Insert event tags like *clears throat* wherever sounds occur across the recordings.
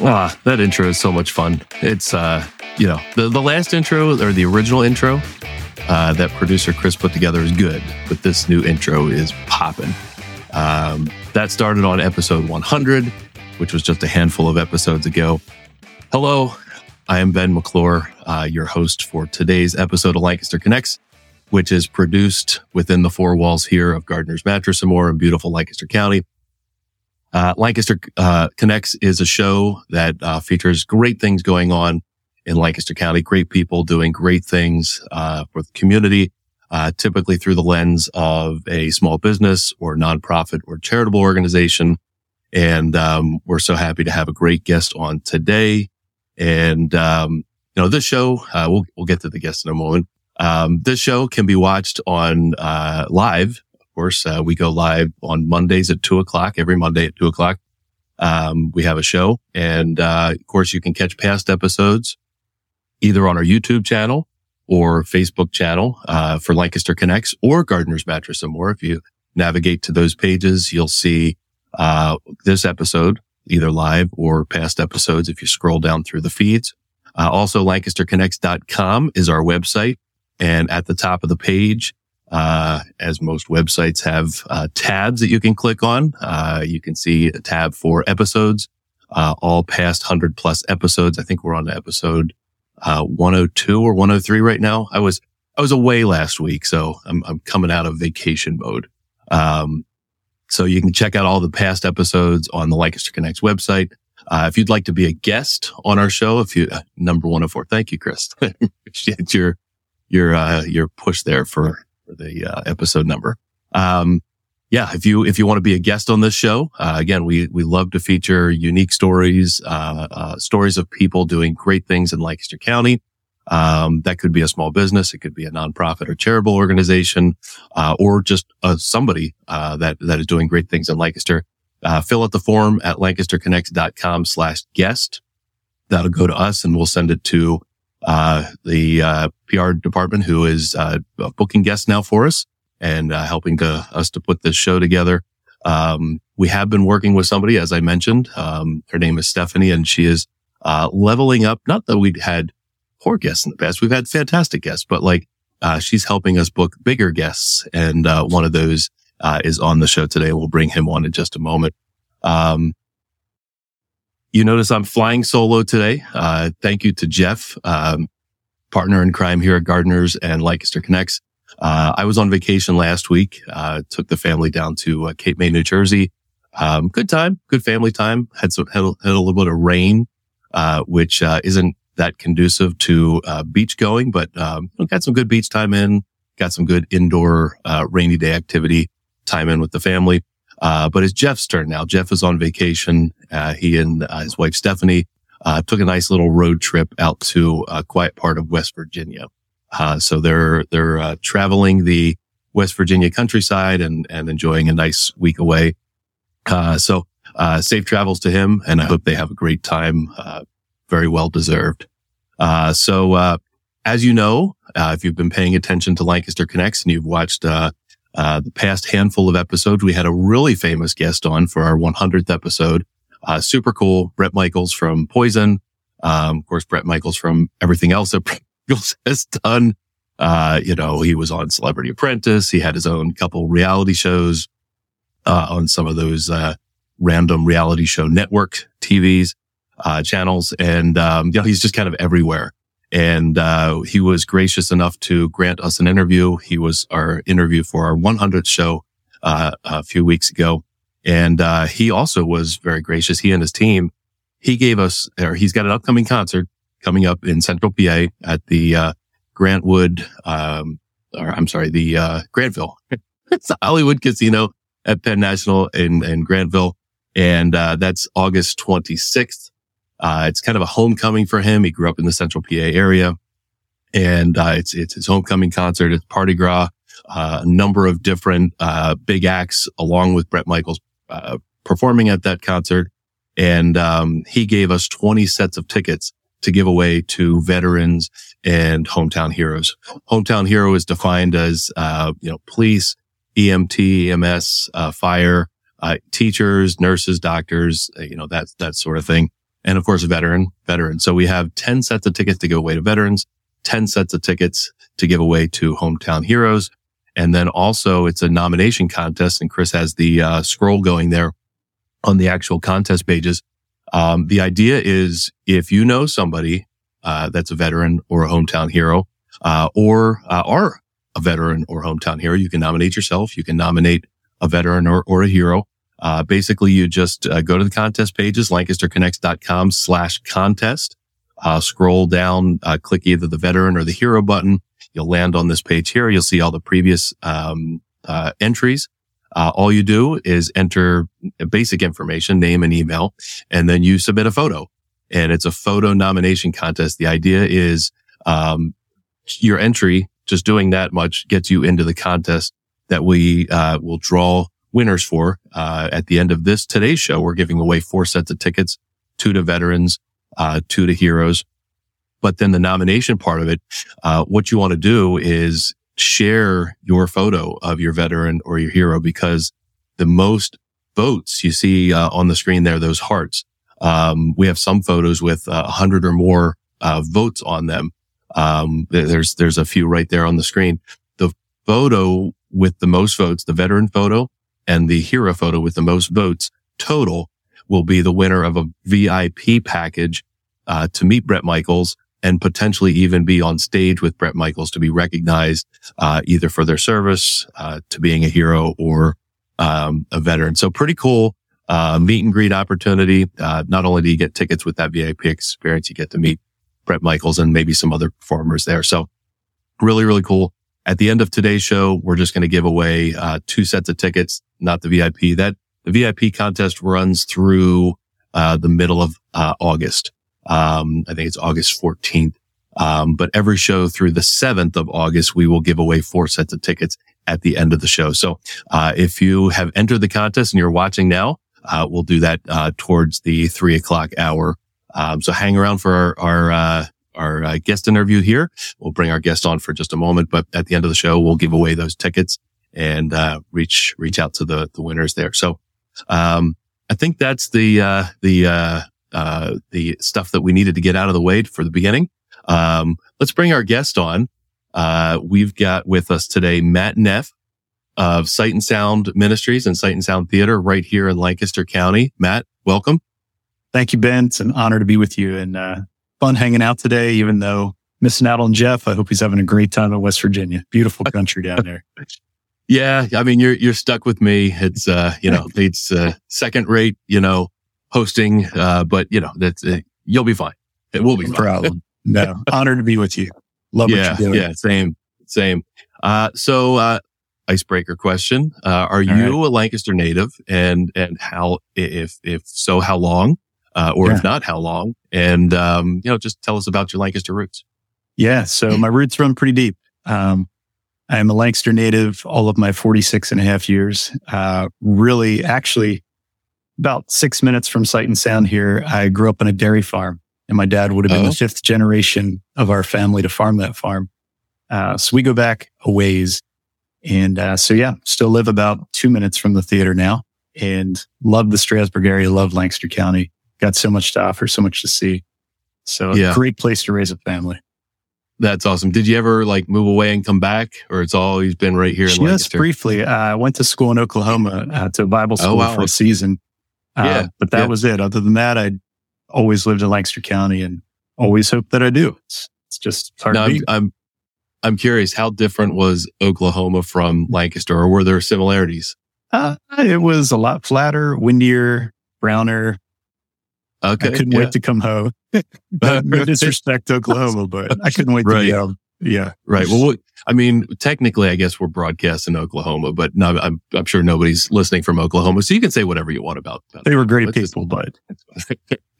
Ah, that intro is so much fun. It's, uh, you know, the, the last intro or the original intro uh, that producer Chris put together is good, but this new intro is popping. Um, that started on episode 100, which was just a handful of episodes ago. Hello, I am Ben McClure, uh, your host for today's episode of Lancaster Connects, which is produced within the four walls here of Gardner's Mattress and More in beautiful Lancaster County. Uh, Lancaster uh, Connects is a show that uh, features great things going on in Lancaster County, great people doing great things uh, for the community, uh, typically through the lens of a small business or nonprofit or charitable organization. And um, we're so happy to have a great guest on today. And um, you know, this show uh, we'll we'll get to the guest in a moment. Um, this show can be watched on live course, uh, we go live on Mondays at two o'clock, every Monday at two o'clock. Um, we have a show and, uh, of course you can catch past episodes either on our YouTube channel or Facebook channel, uh, for Lancaster Connects or Gardner's Mattress and more. If you navigate to those pages, you'll see, uh, this episode either live or past episodes if you scroll down through the feeds. Uh, also lancasterconnects.com is our website. And at the top of the page, uh, as most websites have uh, tabs that you can click on. Uh, you can see a tab for episodes, uh, all past 100 plus episodes. I think we're on episode uh, 102 or 103 right now. I was I was away last week, so I'm, I'm coming out of vacation mode. Um, so you can check out all the past episodes on the Lancaster Connects website. Uh, if you'd like to be a guest on our show, if you number 104, thank you, Chris. *laughs* Appreciate your your your push there for for the uh, episode number. Um, yeah, if you if you want to be a guest on this show, uh, again, we we love to feature unique stories, uh, uh, stories of people doing great things in Lancaster County. Um, that could be a small business, it could be a nonprofit or charitable organization, uh, or just uh, somebody uh, that that is doing great things in Lancaster. fill out the form at lancasterconnects.com/guest. That'll go to us, and we'll send it to uh, the uh, PR department who is uh, booking guests now for us and uh, helping to us to put this show together. Um, we have been working with somebody, as I mentioned. Um, her name is Stephanie, and she is uh, leveling up. Not that we'd had poor guests in the past; we've had fantastic guests, but like uh, she's helping us book bigger guests, and one of those is on the show today. We'll bring him on in just a moment. Um, you notice I'm flying solo today. Uh, thank you to Jeff, um, partner in crime here at Gardners and Lancaster Connects. Uh, I was on vacation last week. Uh, took the family down to uh, Cape May, New Jersey. Um, good time, good family time. Had some had a, had a little bit of rain, uh, which uh, isn't that conducive to beach going, but um, got some good beach time in. Got some good indoor rainy day activity time in with the family. Uh, but it's Jeff's turn now. Jeff is on vacation. Uh, he and uh, his wife Stephanie uh, took a nice little road trip out to a quiet part of West Virginia. Uh, so they're they're traveling the West Virginia countryside and and enjoying a nice week away. so safe travels to him, and I hope they have a great time. very well deserved. so as you know, if you've been paying attention to Lancaster Connects and you've watched uh, the past handful of episodes, we had a really famous guest on for our 100th episode. Uh, super cool. Bret Michaels from Poison. Um, of course, Bret Michaels from everything else that *laughs* Bret Michaels has done. Uh, you know, he was on Celebrity Apprentice. He had his own couple reality shows, uh, on some of those, uh, random reality show network TVs, uh, channels. And, um, you know, he's just kind of everywhere. And uh, he was gracious enough to grant us an interview. He was our interview for our 100th show uh, a few weeks ago. And uh, he also was very gracious. He and his team, he gave us, or he's got an upcoming concert coming up in Central PA at the uh, Grantwood, um, or I'm sorry, the uh, Grantville. *laughs* it's the Hollywood Casino at Penn National in, in Grantville. And uh, that's August 26th. Uh, it's kind of a homecoming for him. He grew up in the central PA area and, uh, it's, it's his homecoming concert. It's Parti-Gras, uh, a number of different, uh, big acts along with Bret Michaels, uh, performing at that concert. And, um, he gave us 20 sets of tickets to give away to veterans and hometown heroes. Hometown hero is defined as, uh, you know, police, EMT, EMS, fire, teachers, nurses, doctors, you know, that, that sort of thing. And of course, veteran, veteran. So we have 10 sets of tickets to give away to veterans, 10 sets of tickets to give away to hometown heroes. And then also it's a nomination contest and Chris has the uh, scroll going there on the actual contest pages. Um, the idea is if you know somebody uh, that's a veteran or a hometown hero, uh, or uh, are a veteran or hometown hero, you can nominate yourself. You can nominate a veteran or, or a hero. Uh, basically, you just uh, go to the contest pages, lancasterconnects.com slash contest. Uh, scroll down, click either the veteran or the hero button. You'll land on this page here. You'll see all the previous um, entries. Uh, all you do is enter basic information, name and email, and then you submit a photo. And it's a photo nomination contest. The idea is um, your entry, just doing that much, gets you into the contest that we uh, will draw winners for. Uh, at the end of this today's show, we're giving away four sets of tickets, two to veterans, uh, two to heroes. But then the nomination part of it, uh, what you want to do is share your photo of your veteran or your hero because the most votes you see uh, on the screen there, those hearts. Um, we have some photos with uh, a hundred or more uh, votes on them. Um, there's there's a few right there on the screen. The photo with the most votes, the veteran photo, and the hero photo with the most votes total will be the winner of a VIP package uh, to meet Bret Michaels and potentially even be on stage with Bret Michaels to be recognized uh, either for their service uh, to being a hero or um, a veteran. So pretty cool uh, meet and greet opportunity. Uh, not only do you get tickets with that VIP experience, you get to meet Bret Michaels and maybe some other performers there. So really, really cool. At the end of today's show, we're just going to give away uh, two sets of tickets, not the VIP. That the VIP contest runs through uh, the middle of August. Um, I think it's August 14th. Um, but every show through the 7th of August, we will give away four sets of tickets at the end of the show. So, uh, if you have entered the contest and you're watching now, uh, we'll do that, uh, towards the three o'clock hour. Um, so hang around for our, our, uh, our uh, guest interview here. We'll bring our guest on for just a moment, but at the end of the show, we'll give away those tickets and, uh, reach, reach out to the, the winners there. So, um, I think that's the, the, uh, the stuff that we needed to get out of the way for the beginning. Um, let's bring our guest on. Uh, we've got with us today Matt Neff of Sight and Sound Ministries and Sight and Sound Theater right here in Lancaster County. Matt, welcome. Thank you, Ben. It's an honor to be with you and uh, fun hanging out today, even though missing out on Jeff. I hope he's having a great time in West Virginia. Beautiful country down there. *laughs* yeah. I mean, you're, you're stuck with me. It's, uh, you know, *laughs* it's, uh, second rate, you know, hosting. Uh, but you know, that's, uh, you'll be fine. It will be no problem. *laughs* no, honor to be with you. Love yeah, what you're doing. Yeah, same, same. Uh, so, uh, icebreaker question. Uh, are you right. a Lancaster native and, and how, if, if so, how long? Uh, or yeah. if not, how long? And, um, you know, just tell us about your Lancaster roots. Yeah. So my roots run pretty deep. Um, I am a Lancaster native all of my 46 and a half years. Uh, really, actually, about six minutes from Sight and Sound here, I grew up on a dairy farm and my dad would have been oh. the fifth generation of our family to farm that farm. Uh, so we go back a ways. And uh, so, yeah, still live about two minutes from the theater now and love the Strasburg area, love Lancaster County. Got so much to offer, so much to see. So, yeah. great place to raise a family. That's awesome. Did you ever like move away and come back, or it's always been right here in Just Lancaster? briefly. Uh, I went to school in Oklahoma uh, to Bible oh, school oh, wow. for a season, uh, yeah, but that yeah. was it. Other than that, I always lived in Lancaster County and always hope that I do. It's, it's just hard I'm, I'm, I'm curious, how different was Oklahoma from Lancaster or were there similarities? Uh, it was a lot flatter, windier, browner. Okay. I couldn't yeah. wait to come home. *laughs* *laughs* no disrespect to Oklahoma, but I *laughs* couldn't wait right. to be home. Yeah. Right. Well, I mean, technically, I guess we're broadcasting Oklahoma, but no, I'm, I'm sure nobody's listening from Oklahoma. So you can say whatever you want about, about They were great people, but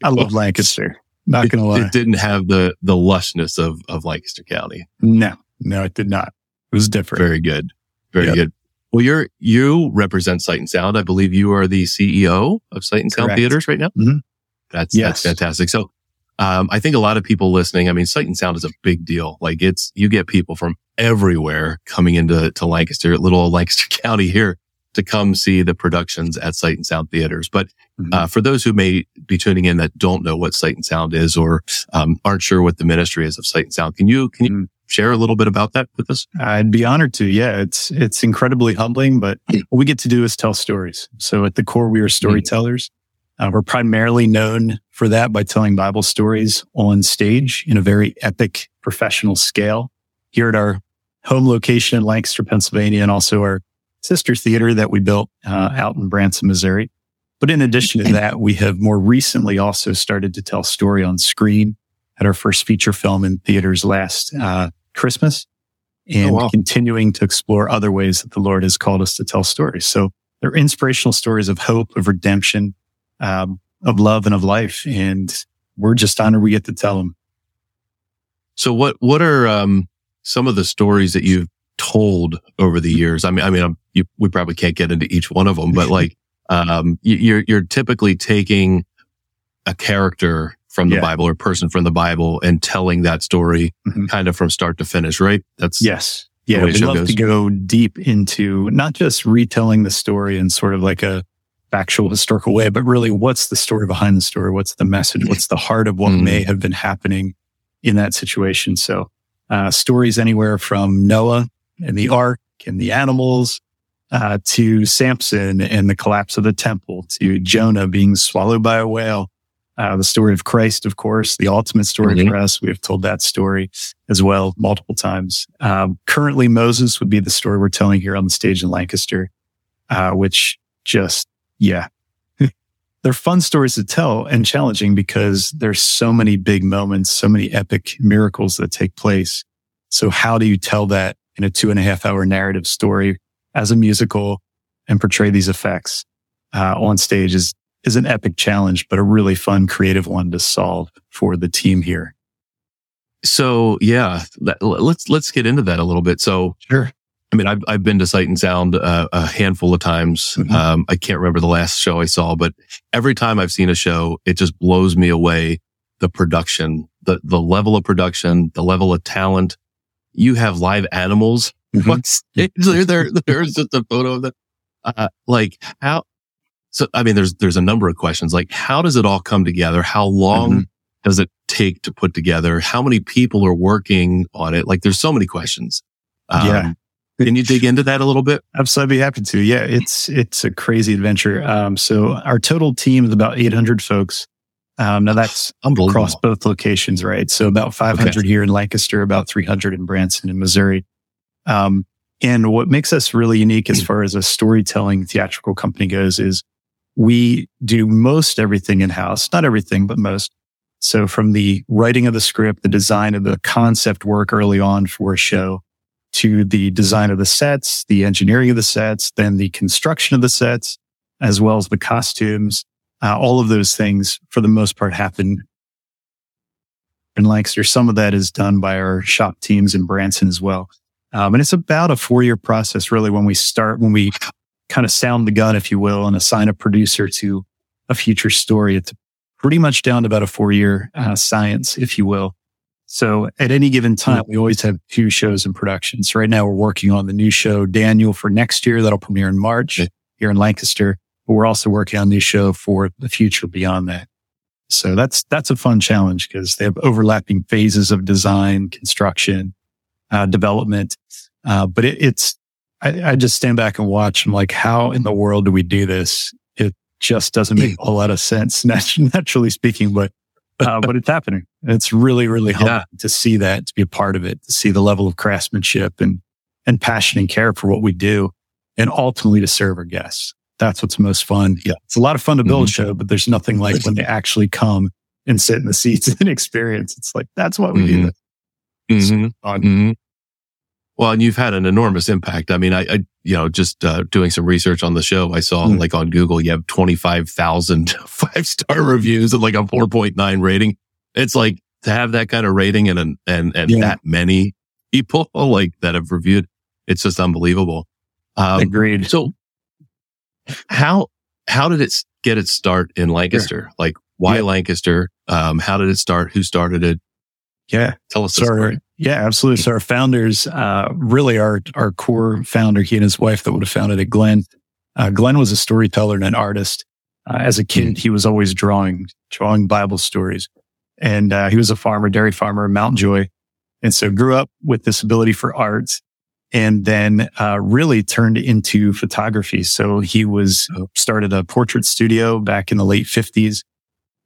I love Lancaster. Not going to lie. It didn't have the, the lushness of, of Lancaster County. No, no, it did not. It was different. Very good. Very yep. good. Well, you're, you represent Sight and Sound. I believe you are the CEO of Sight and Sound Correct. Theaters right now. Mm-hmm. That's, yes. that's fantastic. So um, I think a lot of people listening, I mean, sight and sound is a big deal. Like it's, you get people from everywhere coming into to Lancaster, little *laughs* Lancaster County here to come see the productions at Sight and Sound theaters. But Mhm. uh, for those who may be tuning in that don't know what Sight and Sound is or um, aren't sure what the ministry is of Sight and Sound, can you can you Mhm. share a little bit about that with us? I'd be honored to. Yeah, it's it's incredibly humbling, but *clears throat* what we get to do is tell stories. So at the core, we are storytellers. Uh, we're primarily known for that by telling Bible stories on stage in a very epic professional scale. Here at our home location in Lancaster, Pennsylvania, and also our sister theater that we built uh, out in Branson, Missouri. But in addition to *laughs* that, we have more recently also started to tell story on screen. at our first feature film in theaters last uh, Christmas, and Oh, wow. continuing to explore other ways that the Lord has called us to tell stories. So they're inspirational stories of hope, of redemption, um, of love, and of life. And we're just honored we get to tell them. So what what are um, some of the stories that you've told over the years? I mean, I mean, I'm, you, we probably can't get into each one of them, but like *laughs* um, you, you're you're typically taking a character from the Yeah. Bible or a person from the Bible and telling that story Mhm. kind of from start to finish, right? That's Yes. Yeah. We'd love goes. to go deep into not just retelling the story and sort of like a factual historical way, but really what's the story behind the story? What's the message? What's the heart of what Mm. may have been happening in that situation? So, uh, stories anywhere from Noah and the ark and the animals, uh, to Samson and the collapse of the temple to Jonah being swallowed by a whale. Uh, the story of Christ, of course, the ultimate story Mhm. for us. We have told that story as well multiple times. Um, currently, Moses would be the story we're telling here on the stage in Lancaster, uh, which just, yeah. *laughs* They're fun stories to tell and challenging because there's so many big moments, so many epic miracles that take place. So how do you tell that in a two and a half hour narrative story as a musical and portray these effects uh, on stage is, is an epic challenge, but a really fun, creative one to solve for the team here. so yeah. Let's let's get into that a little bit. So Sure. I mean, I've I've been to Sight and Sound uh, a handful of times. Mhm. Um, I can't remember the last show I saw, but every time I've seen a show, it just blows me away. The production, the the level of production, the level of talent. You have live animals. Mhm. What's there? There, *laughs* there's just a photo of that. Uh, like how? So I mean, there's there's a number of questions. Like, how does it all come together? How long Mhm. does it take to put together? How many people are working on it? Like, there's so many questions. Um, Yeah. Can you dig into that a little bit? Absolutely, I'd be happy to. Yeah, it's it's a crazy adventure. Um, so our total team is about 800 folks. Um, now that's across both locations, right? So about 500 here in Lancaster, about 300 in Branson in Missouri. Um, and what makes us really unique as *clears throat* far as a storytelling theatrical company goes is we do most everything in house, not everything, but most. So from the writing of the script, the design of the concept work early on for a show to the design of the sets, the engineering of the sets, then the construction of the sets, as well as the costumes. Uh, all of those things, for the most part, happen in Lancaster. Some of that is done by our shop teams in Branson as well. Um, and it's about a four year process, really, when we start, when we kind of sound the gun, if you will, and assign a producer to a future story. It's pretty much down to about a four year uh, science, if you will. So at any given time, we always have two shows in production. So right now we're working on the new show, Daniel, for next year. That'll premiere in March here in Lancaster. But we're also working on a new show for the future beyond that. So that's, that's a fun challenge because they have overlapping phases of design, construction, uh, development. Uh, but it, it's, I, I just stand back and watch. I'm like, how in the world do we do this? It just doesn't make a lot of sense, *laughs* naturally speaking, but, *laughs* uh, but it's happening. It's really, really humbling Yeah. to see that, to be a part of it, to see the level of craftsmanship and, and passion and care for what we do and ultimately to serve our guests. That's what's most fun. Yeah. It's a lot of fun to build a show, but there's nothing like when they actually come and sit in the seats *laughs* and experience. It's like, that's why we do Mhm. this. Mhm. Fun. Mhm. Well, and you've had an enormous impact. I mean, I, I you know, just uh, doing some research on the show, I saw Mm. like on Google, you have 25,000 *laughs* five star reviews and like a 4.9 rating. It's like to have that kind of rating and, and, and, and Yeah. that many people *laughs* like that have reviewed. It's just unbelievable. Um, Agreed. so how, how did it get its start in Lancaster? Like why Yeah. Lancaster? Um, how did it start? Who started it? Yeah. Tell us the story. Yeah, absolutely. So our founders, uh, really our, our core founder, he and his wife that would have founded it, Glenn, Uh, Glenn was a storyteller and an artist. Uh, as a kid, mm. he was always drawing, drawing Bible stories. And uh, he was a farmer, dairy farmer, Mount Joy. And so grew up with this ability for arts and then uh, really turned into photography. So he was uh, started a portrait studio back in the late 50s.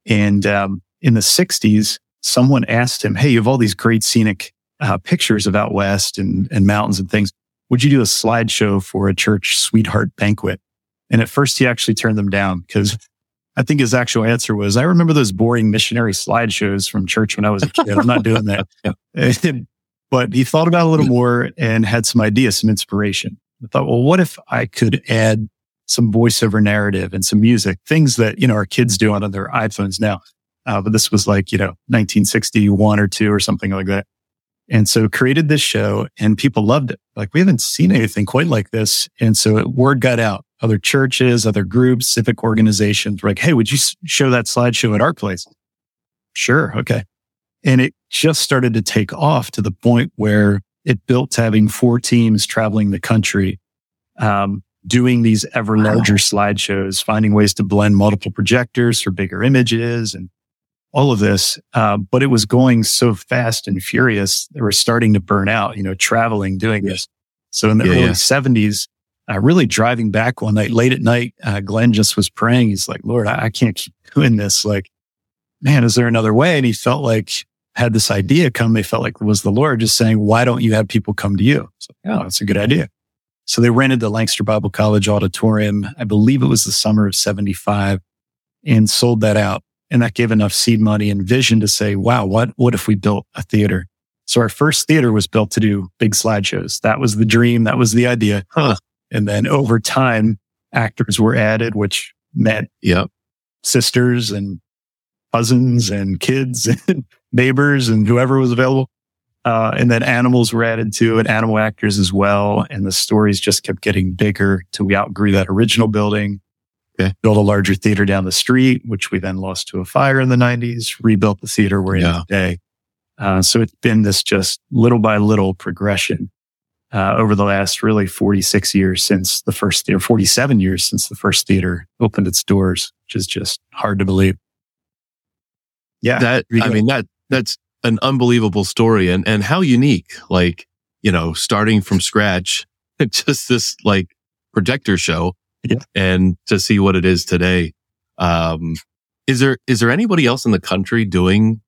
And um, in the 60s, someone asked him, Hey, you have all these great scenic uh, pictures of out west and, and mountains and things. Would you do a slideshow for a church sweetheart banquet? And at first he actually turned them down because I think his actual answer was, I remember those boring missionary slideshows from church when I was a kid. I'm not doing that. *laughs* *laughs* but he thought about it a little more and had some ideas, some inspiration. I thought, well, what if I could add some voiceover narrative and some music, things that, you know, our kids do on their iPhones now. Uh, but this was like, you know, 1961 or two or something like that. And so created this show and people loved it. Like we haven't seen anything quite like this. And so word got out. Other churches, other groups, civic organizations were like, Hey, would you show that slideshow at our place? Sure. Okay. And it just started to take off to the point where it built to having four teams traveling the country, um, doing these ever larger wow. slideshows, finding ways to blend multiple projectors for bigger images and all of this. Uh, but it was going so fast and furious. They were starting to burn out, you know, traveling, doing this. So in the yeah, early seventies, yeah. uh, really driving back one night late at night, uh, Glenn just was praying. He's like, Lord, I, I can't keep doing this. Like, man, is there another way? And he felt like had this idea come. They felt like it was the Lord just saying, why don't you have people come to you? So, oh, that's a good idea. So they rented the Lancaster Bible College auditorium. I believe it was the summer of 75 and sold that out. And that gave enough seed money and vision to say, wow, what, what if we built a theater? So our first theater was built to do big slideshows. That was the dream. That was the idea. Huh. And then over time, actors were added, which meant yep. sisters and cousins and kids *laughs* and neighbors and whoever was available. Uh, and then animals were added to it, animal actors as well. And the stories just kept getting bigger till we outgrew that original building. Okay. Built a larger theater down the street, which we then lost to a fire in the 90s, rebuilt the theater we're yeah. in today. Uh, so it's been this just little by little progression uh, over the last really 46 years since the first theater, 47 years since the first theater opened its doors, which is just hard to believe. Yeah. That, I mean, that, that's an unbelievable story and, and how unique, like, you know, starting from scratch, *laughs* just this like projector show yeah. and to see what it is today. Um, is there, is there anybody else in the country doing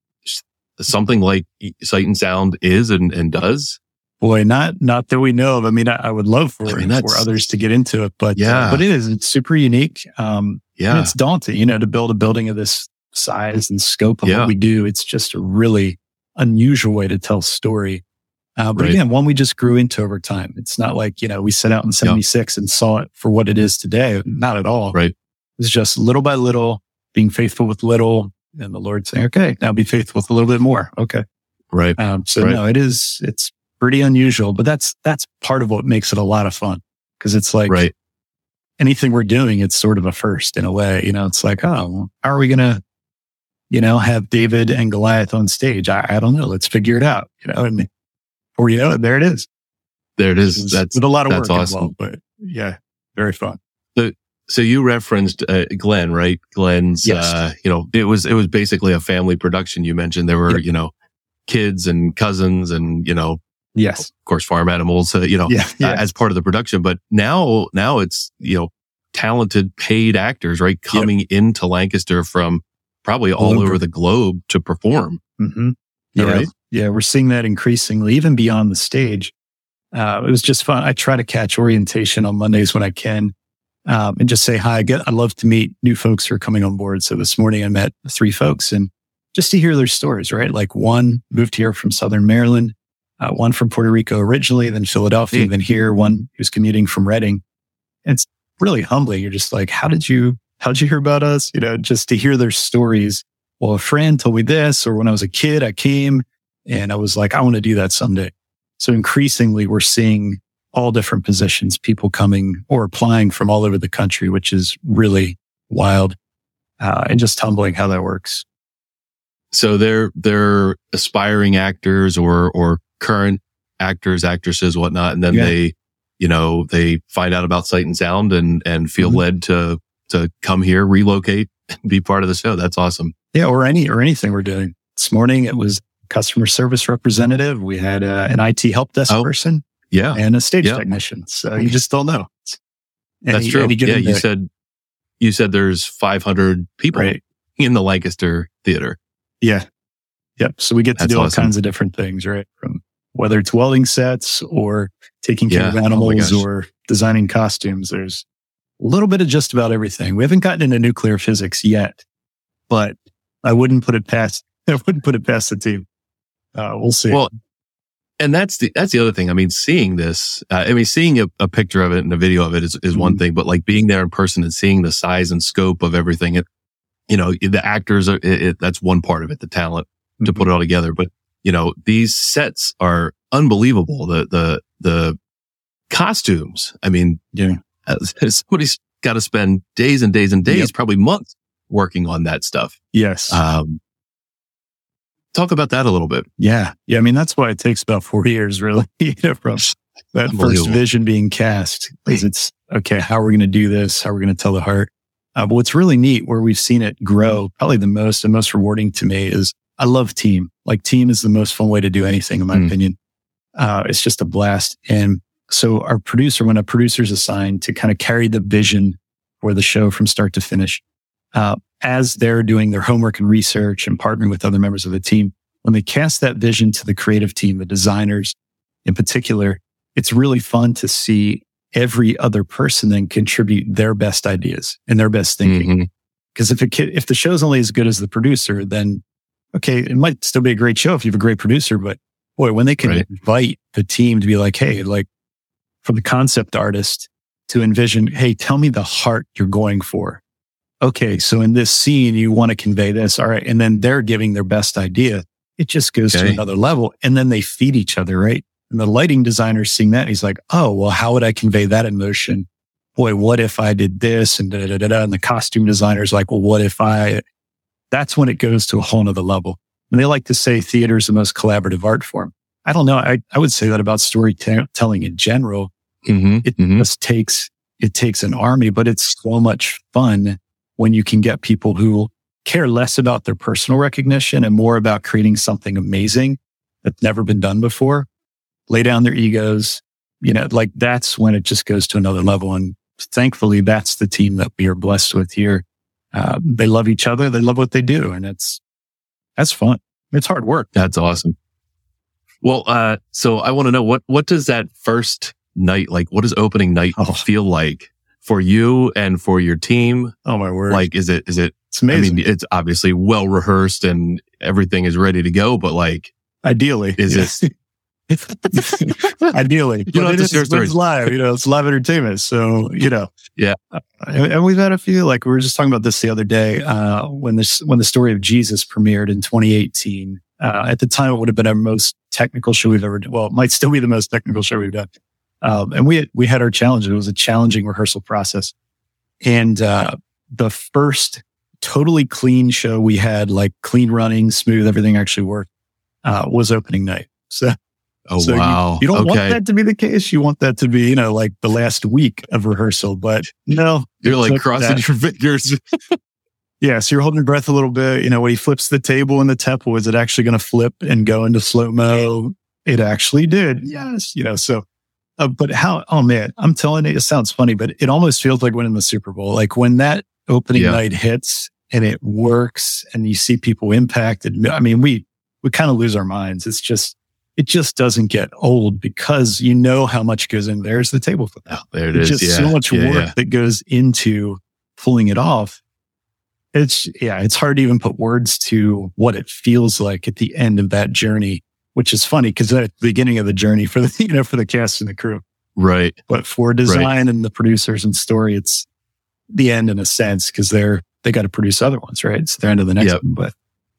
something like sight and sound is and, and does? Boy, not, not that we know of. I mean, I, I would love for, I mean, for others to get into it, but, uh, yeah, uh, but it is, it's super unique. Um, yeah, it's daunting, you know, to build a building of this size and scope of yeah. what we do. It's just a really unusual way to tell story. Uh, but right. again, one we just grew into over time. It's not like, you know, we set out in 76 and saw it for what it is today. Not at all. Right. It's just little by little being faithful with little and the Lord saying, okay, now be faithful with a little bit more. Okay. Right. Um, so right. no, it is, it's pretty unusual, but that's, that's part of what makes it a lot of fun. Cause it's like, right. anything we're doing, it's sort of a first in a way, you know, it's like, oh, how are we going to you know, have David and Goliath on stage. I, I don't know. Let's figure it out, you know, and or, you know, there it is. There it is. That's with a lot of work awesome. involved, but yeah, very fun. So, so you referenced uh, Glenn, right? Glenn's, yes. uh, you know, it was, it was basically a family production. You mentioned there were, you know, kids and cousins and, you know, yes, of course, farm animals, uh, you know, yeah, yeah. as part of the production. But now, now it's, you know, talented paid actors, right? Coming yep. into Lancaster from probably all over the globe to perform. Mm-hmm. Yeah. Right? Yeah. We're seeing that increasingly, even beyond the stage. Uh, it was just fun. I try to catch orientation on Mondays when I can. Um, and just say hi. I get, I love to meet new folks who are coming on board. So this morning I met three folks and just to hear their stories, right? Like one moved here from Southern Maryland, uh, one from Puerto Rico originally, then Philadelphia, then here, one who's commuting from Reading. It's really humbling. You're just like, how did you how'd you hear about us? You know, just to hear their stories. Well, a friend told me this, or when I was a kid, I came and I was like, I want to do that someday. So increasingly we're seeing all different positions, people coming or applying from all over the country, which is really wild uh, and just humbling how that works. So they're, they're aspiring actors or, or current actors, actresses, whatnot. And then yeah. they, you know, they find out about Sight and Sound and, and feel Mhm. led to, to come here, relocate, *laughs* be part of the show. That's awesome. Yeah, or any or anything we're doing. This morning it was customer service representative. We had uh, an IT help desk Oh, person Yeah. and a stage Yeah. technician. So you just don't know. That's true. Yeah. You day. said, you said there's 500 people right. in the Lancaster theater. Yeah. Yep. So we get to That's do all awesome. kinds of different things, right? From whether it's welding sets or taking care Yeah. of Oh animals gosh. or designing costumes. There's a little bit of just about everything. We haven't gotten into nuclear physics yet, but I wouldn't put it past, *laughs* I wouldn't put it past the team. Uh, we'll see. Well, and that's the that's the other thing. I mean, seeing this, uh, I mean, seeing a, a picture of it and a video of it is, is one Mhm. thing, but like being there in person and seeing the size and scope of everything, it, you know, the actors are it, it, that's one part of it, the talent to Mhm. put it all together. But you know, these sets are unbelievable. The the the costumes. I mean, Yeah. uh, *laughs* somebody's got to spend days and days and days, Yep. probably months, working on that stuff. yes. Um, talk about that a little bit. Yeah. Yeah. I mean, that's why it takes about four years really, *laughs* you know, from *laughs* that first vision being cast is it's okay. How are we going to do this? How are we going to tell the heart? Uh, but what's really neat where we've seen it grow probably the most and most rewarding to me is I love team. Like team is the most fun way to do anything in my Mm. opinion. Uh, it's just a blast. And so our producer, when a producer is assigned to kind of carry the vision for the show from start to finish, uh, as they're doing their homework and research and partnering with other members of the team, when they cast that vision to the creative team, the designers in particular, it's really fun to see every other person then contribute their best ideas and their best thinking. Mm-hmm. Because if a kid, if the show's only as good as the producer, then okay, it might still be a great show if you have a great producer, but boy, when they can Right. invite the team to be like, Hey, like for the concept artist to envision, Hey, tell me the heart you're going for. Okay. So in this scene, you want to convey this. All right. And then they're giving their best idea. It just goes to another level and then they feed each other. Right. And the lighting designer seeing that, he's like, Oh, well, how would I convey that emotion? Boy, what if I did this and da da da da? And the costume designer's like, well, what if I, that's when it goes to a whole nother level. And they like to say theater is the most collaborative art form. I don't know. I, I would say that about storytelling in general. Mhm. It Mhm. just takes, it takes an army, but it's so much fun when you can get people who care less about their personal recognition and more about creating something amazing that's never been done before, lay down their egos. You know, like that's when it just goes to another level. And thankfully, that's the team that we are blessed with here. Uh, they love each other. They love what they do. And it's, that's fun. It's hard work. That's awesome. Well, uh, so I want to know what, what does that first night, like, what does opening night Oh. feel like for you and for your team? Oh my word. Like, is it, is it, it's amazing. I mean, it's obviously well rehearsed and everything is ready to go, but like, Ideally. Is it? *laughs* Ideally. You have it is- It's live, you know, it's live entertainment. So, you know. Yeah. Uh, and, and we've had a few, like we were just talking about this the other day, uh, when this, when the story of Jesus premiered in 2018. Uh, at the time, it would have been our most technical show we've ever done. Well, it might still be the most technical show we've done. Um, and we, had, we had our challenges. It was a challenging rehearsal process. And, uh, the first totally clean show we had, like clean running, smooth, everything actually worked, uh, was opening night. So, oh, so you- wow. you, don't want that to be the case. You want that to be, you know, like the last week of rehearsal, but no, You're like crossing that. your fingers. *laughs* *laughs* Yeah. So you're holding your breath a little bit. You know, when he flips the table in the temple, is it actually going to flip and go into slow mo? It actually did. Yes. You know, so, uh, but how, oh man, I'm telling you, it sounds funny, but it almost feels like winning the Super Bowl. Like when that opening Yeah. night hits and it works and you see people impacted. I mean, we, we kind of lose our minds. It's just, it just doesn't get old because you know how much goes in. There's the table flip. Oh, there it It's is. just yeah. so much yeah, work that goes into pulling it off. It's yeah, it's hard to even put words to what it feels like at the end of that journey, which is funny because at the beginning of the journey for the *laughs* you know for the cast and the crew, Right. but for design and the producers and story, it's the end in a sense because they're they got to produce other ones, right? It's the end of the next Yep. one. But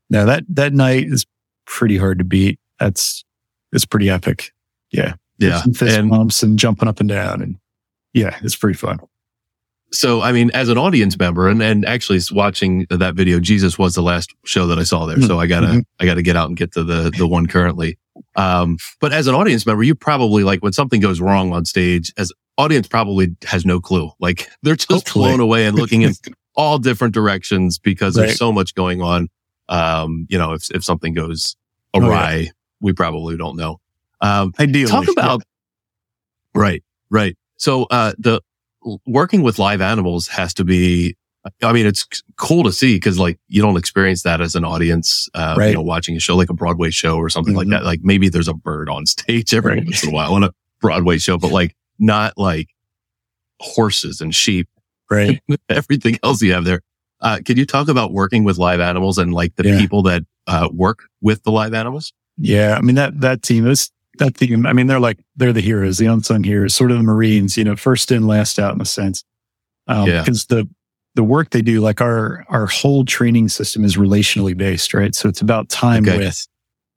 no, that that night is pretty hard to beat. That's it's pretty epic. Yeah, Yeah. Some fist And bumps and jumping up and down, and yeah, it's pretty fun. So, I mean, as an audience member and, and actually watching that video, Jesus was the last show that I saw there. So I gotta, Mhm. I gotta get out and get to the, the one currently. Um, but as an audience member, you probably like when something goes wrong on stage as audience probably has no clue. Like *laughs* they're just Hopefully. blown away and looking in *laughs* all different directions because Right. there's so much going on. Um, you know, if, if something goes Oh, yeah. awry, we probably don't know. Um, Ideally, talk about right right so uh the working with live animals has to be i mean it's cool to see because like you don't experience that as an audience uh Right. you know watching a show like a broadway show or something like Mhm. that like maybe there's a bird on *laughs* stage every Right. once in a while on a broadway show but like not like horses and sheep right. *laughs* everything else you have there uh can you talk about working with live animals and like the Yeah. people that uh work with the live animals Yeah, I mean that that team is that team. I mean they're like they're the heroes, the unsung heroes, sort of the Marines. You know, first in, last out in a sense. Um, Yeah. Because the the work they do, like our our whole training system is relationally based, right? So it's about time Okay. with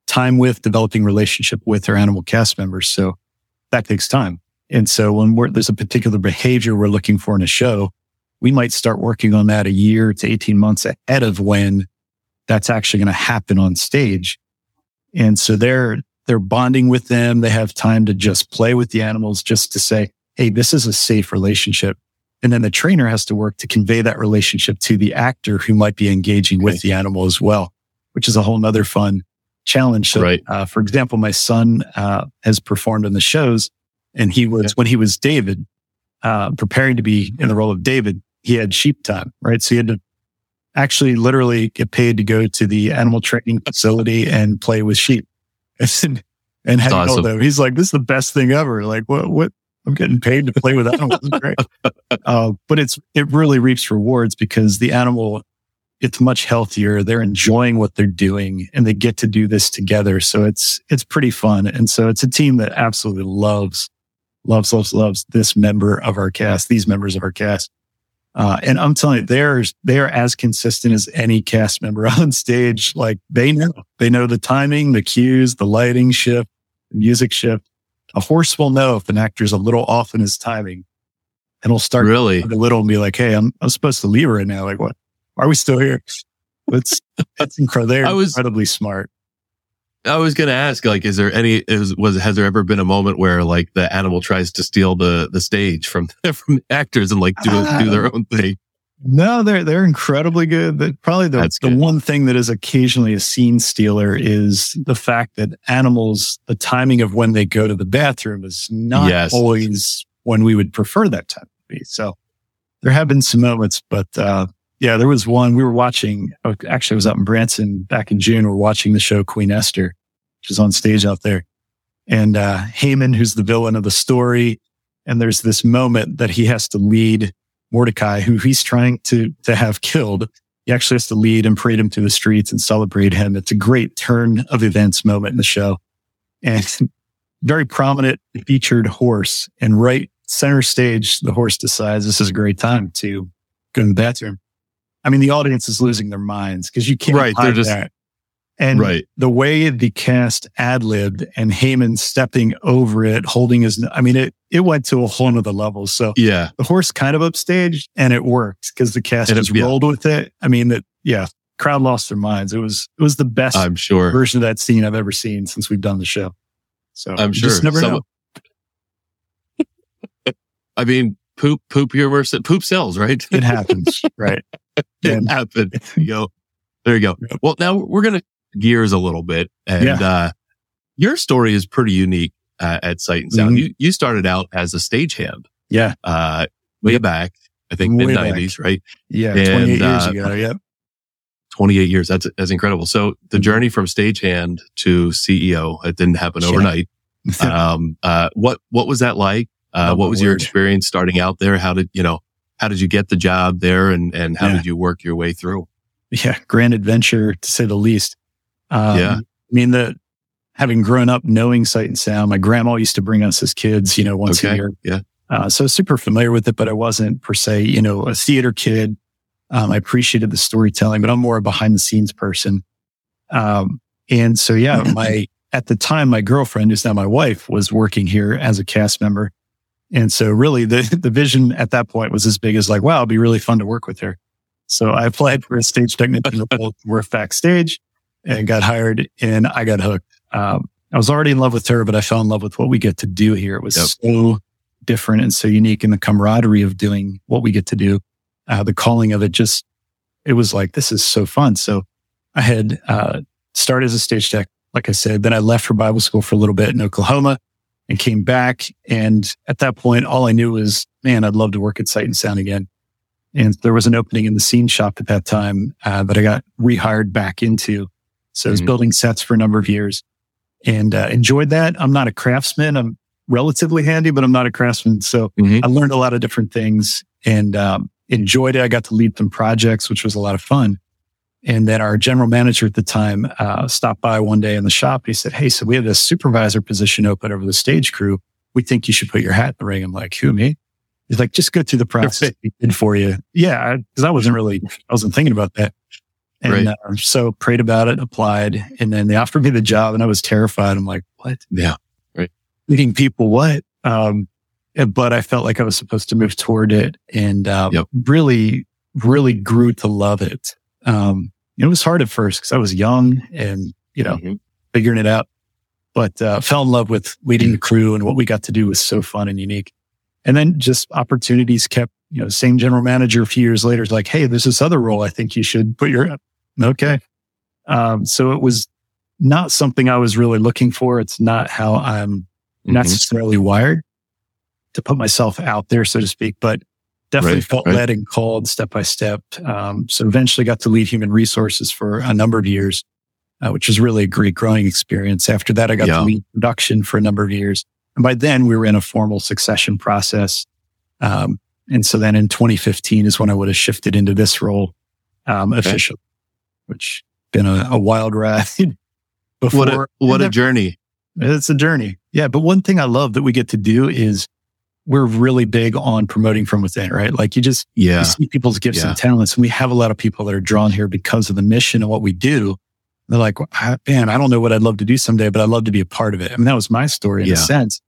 time with developing relationship with our animal cast members. So that takes time. And so when we're, there's a particular behavior we're looking for in a show, we might start working on that a year to 18 months ahead of when that's actually going to happen on stage. And so they're, they're bonding with them. They have time to just play with the animals, just to say, Hey, this is a safe relationship. And then the trainer has to work to convey that relationship to the actor who might be engaging with the animal as well, which is a whole nother fun challenge. So, Right. uh, for example, my son, uh, has performed in the shows and he was, Yeah. when he was David, uh, preparing to be in the role of David, he had sheep time, right? So he had to actually literally get paid to go to the animal training facility and play with sheep. And, and had awesome. him, he's like, this is the best thing ever. Like, what, what? I'm getting paid to play with animals. It's great. *laughs* uh, but it's, it really reaps rewards because the animal, it's much healthier. They're enjoying what they're doing and they get to do this together. So it's, it's pretty fun. And so it's a team that absolutely loves, loves, loves, loves this member of our cast, these members of our cast. Uh, and I'm telling you, they're, they're as consistent as any cast member *laughs* on stage. Like they know, they know the timing, the cues, the lighting shift, the music shift. A horse will know if an actor's a little off in his timing and he'll start really a little and be like, Hey, I'm, I'm supposed to leave right now. Like what? Why are we still here? That's it's *laughs* incredible. They're I was- incredibly smart. I was going to ask, like, is there any, is, was, has there ever been a moment where like the animal tries to steal the, the stage from, *laughs* from actors and like do, do their own thing? No, they're they're incredibly good. But probably the, That's the good. one thing that is occasionally a scene stealer is the fact that animals, the timing of when they go to the bathroom is not Yes. always when we would prefer that time to be. So there have been some moments, but uh, yeah, there was one we were watching. oh, Actually, I was out in Branson back in June. We're watching the show Queen Esther, which is on stage out there, and uh, Haman, who's the villain of the story, and there's this moment that he has to lead Mordecai, who he's trying to to have killed. He actually has to lead and parade him through the streets and celebrate him. It's a great turn of events moment in the show, and *laughs* very prominent featured horse. And right center stage, the horse decides this is a great time to go to the bathroom. I mean, the audience is losing their minds because you can't Right, they're hide just- that. And right. the way the cast ad libbed and Haman stepping over it, holding his, I mean, it, it went to a whole nother level. So Yeah. the horse kind of upstaged and it worked because the cast And it- just yeah. rolled with it. I mean, that, yeah, crowd lost their minds. It was, it was the best I'm sure. version of that scene I've ever seen since we've done the show. So I'm sure. just never Some- know. *laughs* I mean, poop, poop humor, poop sells, right? It happens. *laughs* right. *laughs* it happened. Go. *laughs* There you go. Well, now we're going to gears a little bit and, Yeah. uh, your story is pretty unique, uh, at Sight and Sound. Mhm. You, you started out as a stagehand, Yeah. uh, way back, I think mid nineties, right? Yeah. And, 28 years uh, ago. Yep. 28 years. That's, that's incredible. So the Mhm. journey from stagehand to CEO, it didn't happen Yeah. overnight. *laughs* um, uh, what, what was that like? Uh, Oh, what was your experience starting out there? How did, you know, how did you get the job there and, and how Yeah. did you work your way through? yeah, grand adventure to say the least. Um, Yeah. I mean, the having grown up knowing sight and sound, my grandma used to bring us as kids, you know, once a year. Yeah. Uh, so super familiar with it, but I wasn't per se, you know, a theater kid. Um, I appreciated the storytelling, but I'm more a behind the scenes person. Um, and so, yeah, *laughs* my, at the time, my girlfriend, who's now my wife, was working here as a cast member. And so really the, *laughs* the vision at that point was as big as like, wow, it'd be really fun to work with her. So I applied for a stage technician *laughs* role work backstage and got hired and I got hooked. Um, I was already in love with her, but I fell in love with what we get to do here. It was yep. so different and so unique in the camaraderie of doing what we get to do. Uh, the calling of it just, it was like, this is so fun. So I had, uh, started as a stage tech, like I said, then I left for Bible school for a little bit in Oklahoma and came back. And at that point, all I knew was, man, I'd love to work at Sight and Sound again. And there was an opening in the scene shop at that time uh, that I got rehired back into. So I was mm-hmm. building sets for a number of years and uh, enjoyed that. I'm not a craftsman. I'm relatively handy, but I'm not a craftsman. So mm-hmm. I learned a lot of different things and um, enjoyed it. I got to lead some projects, which was a lot of fun. And then our general manager at the time uh, stopped by one day in the shop. He said, Hey, so we have this supervisor position open over the stage crew. We think you should put your hat in the ring. I'm like, who, me? He's like, just go through the process we did for you. Yeah. Cause I wasn't really, I wasn't thinking about that. And right. uh, so prayed about it, applied, and then they offered me the job and I was terrified. I'm like, what? Yeah. Right. Meeting people, what? Um, but I felt like I was supposed to move toward it and, um, yep. really, really grew to love it. Um, it was hard at first because I was young and, you know, mm-hmm. figuring it out, but, uh, fell in love with leading the crew and what we got to do was so fun and unique. And then just opportunities kept, you know, same general manager a few years later is like, Hey, there's this other role. I think you should put your, okay. Um, so it was not something I was really looking for. It's not how I'm mm-hmm. necessarily wired to put myself out there, so to speak, but definitely right, felt right. led and called step by step. Um, so eventually got to lead human resources for a number of years, uh, which was really a great growing experience. After that, I got yeah. to lead production for a number of years. And by then we were in a formal succession process. Um, and so then in 2015 is when I would have shifted into this role, um, okay. officially, which been a, a wild ride *laughs* before. What a, what a journey. It's a journey. Yeah. But one thing I love that we get to do is we're really big on promoting from within, right? Like you just yeah. you see people's gifts yeah. and talents. And we have a lot of people that are drawn here because of the mission and what we do. They're like, man, I don't know what I'd love to do someday, but I'd love to be a part of it. I mean, that was my story in yeah. a sense.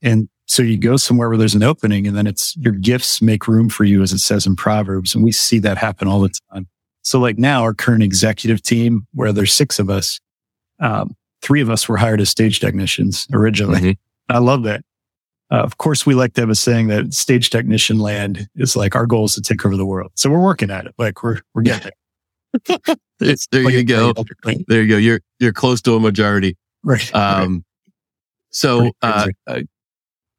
And so you go somewhere where there's an opening and then it's your gifts make room for you, as it says in Proverbs. And we see that happen all the time. So like now our current executive team, where there's six of us, um, three of us were hired as stage technicians originally. Mm-hmm. I love that. Uh, of course, we like to have a saying that stage technician land is like our goal is to take over the world. So we're working at it. Like we're we're getting there. *laughs* there like you go. There you go. You're you're close to a majority. Right. Um. Right. So, uh, uh,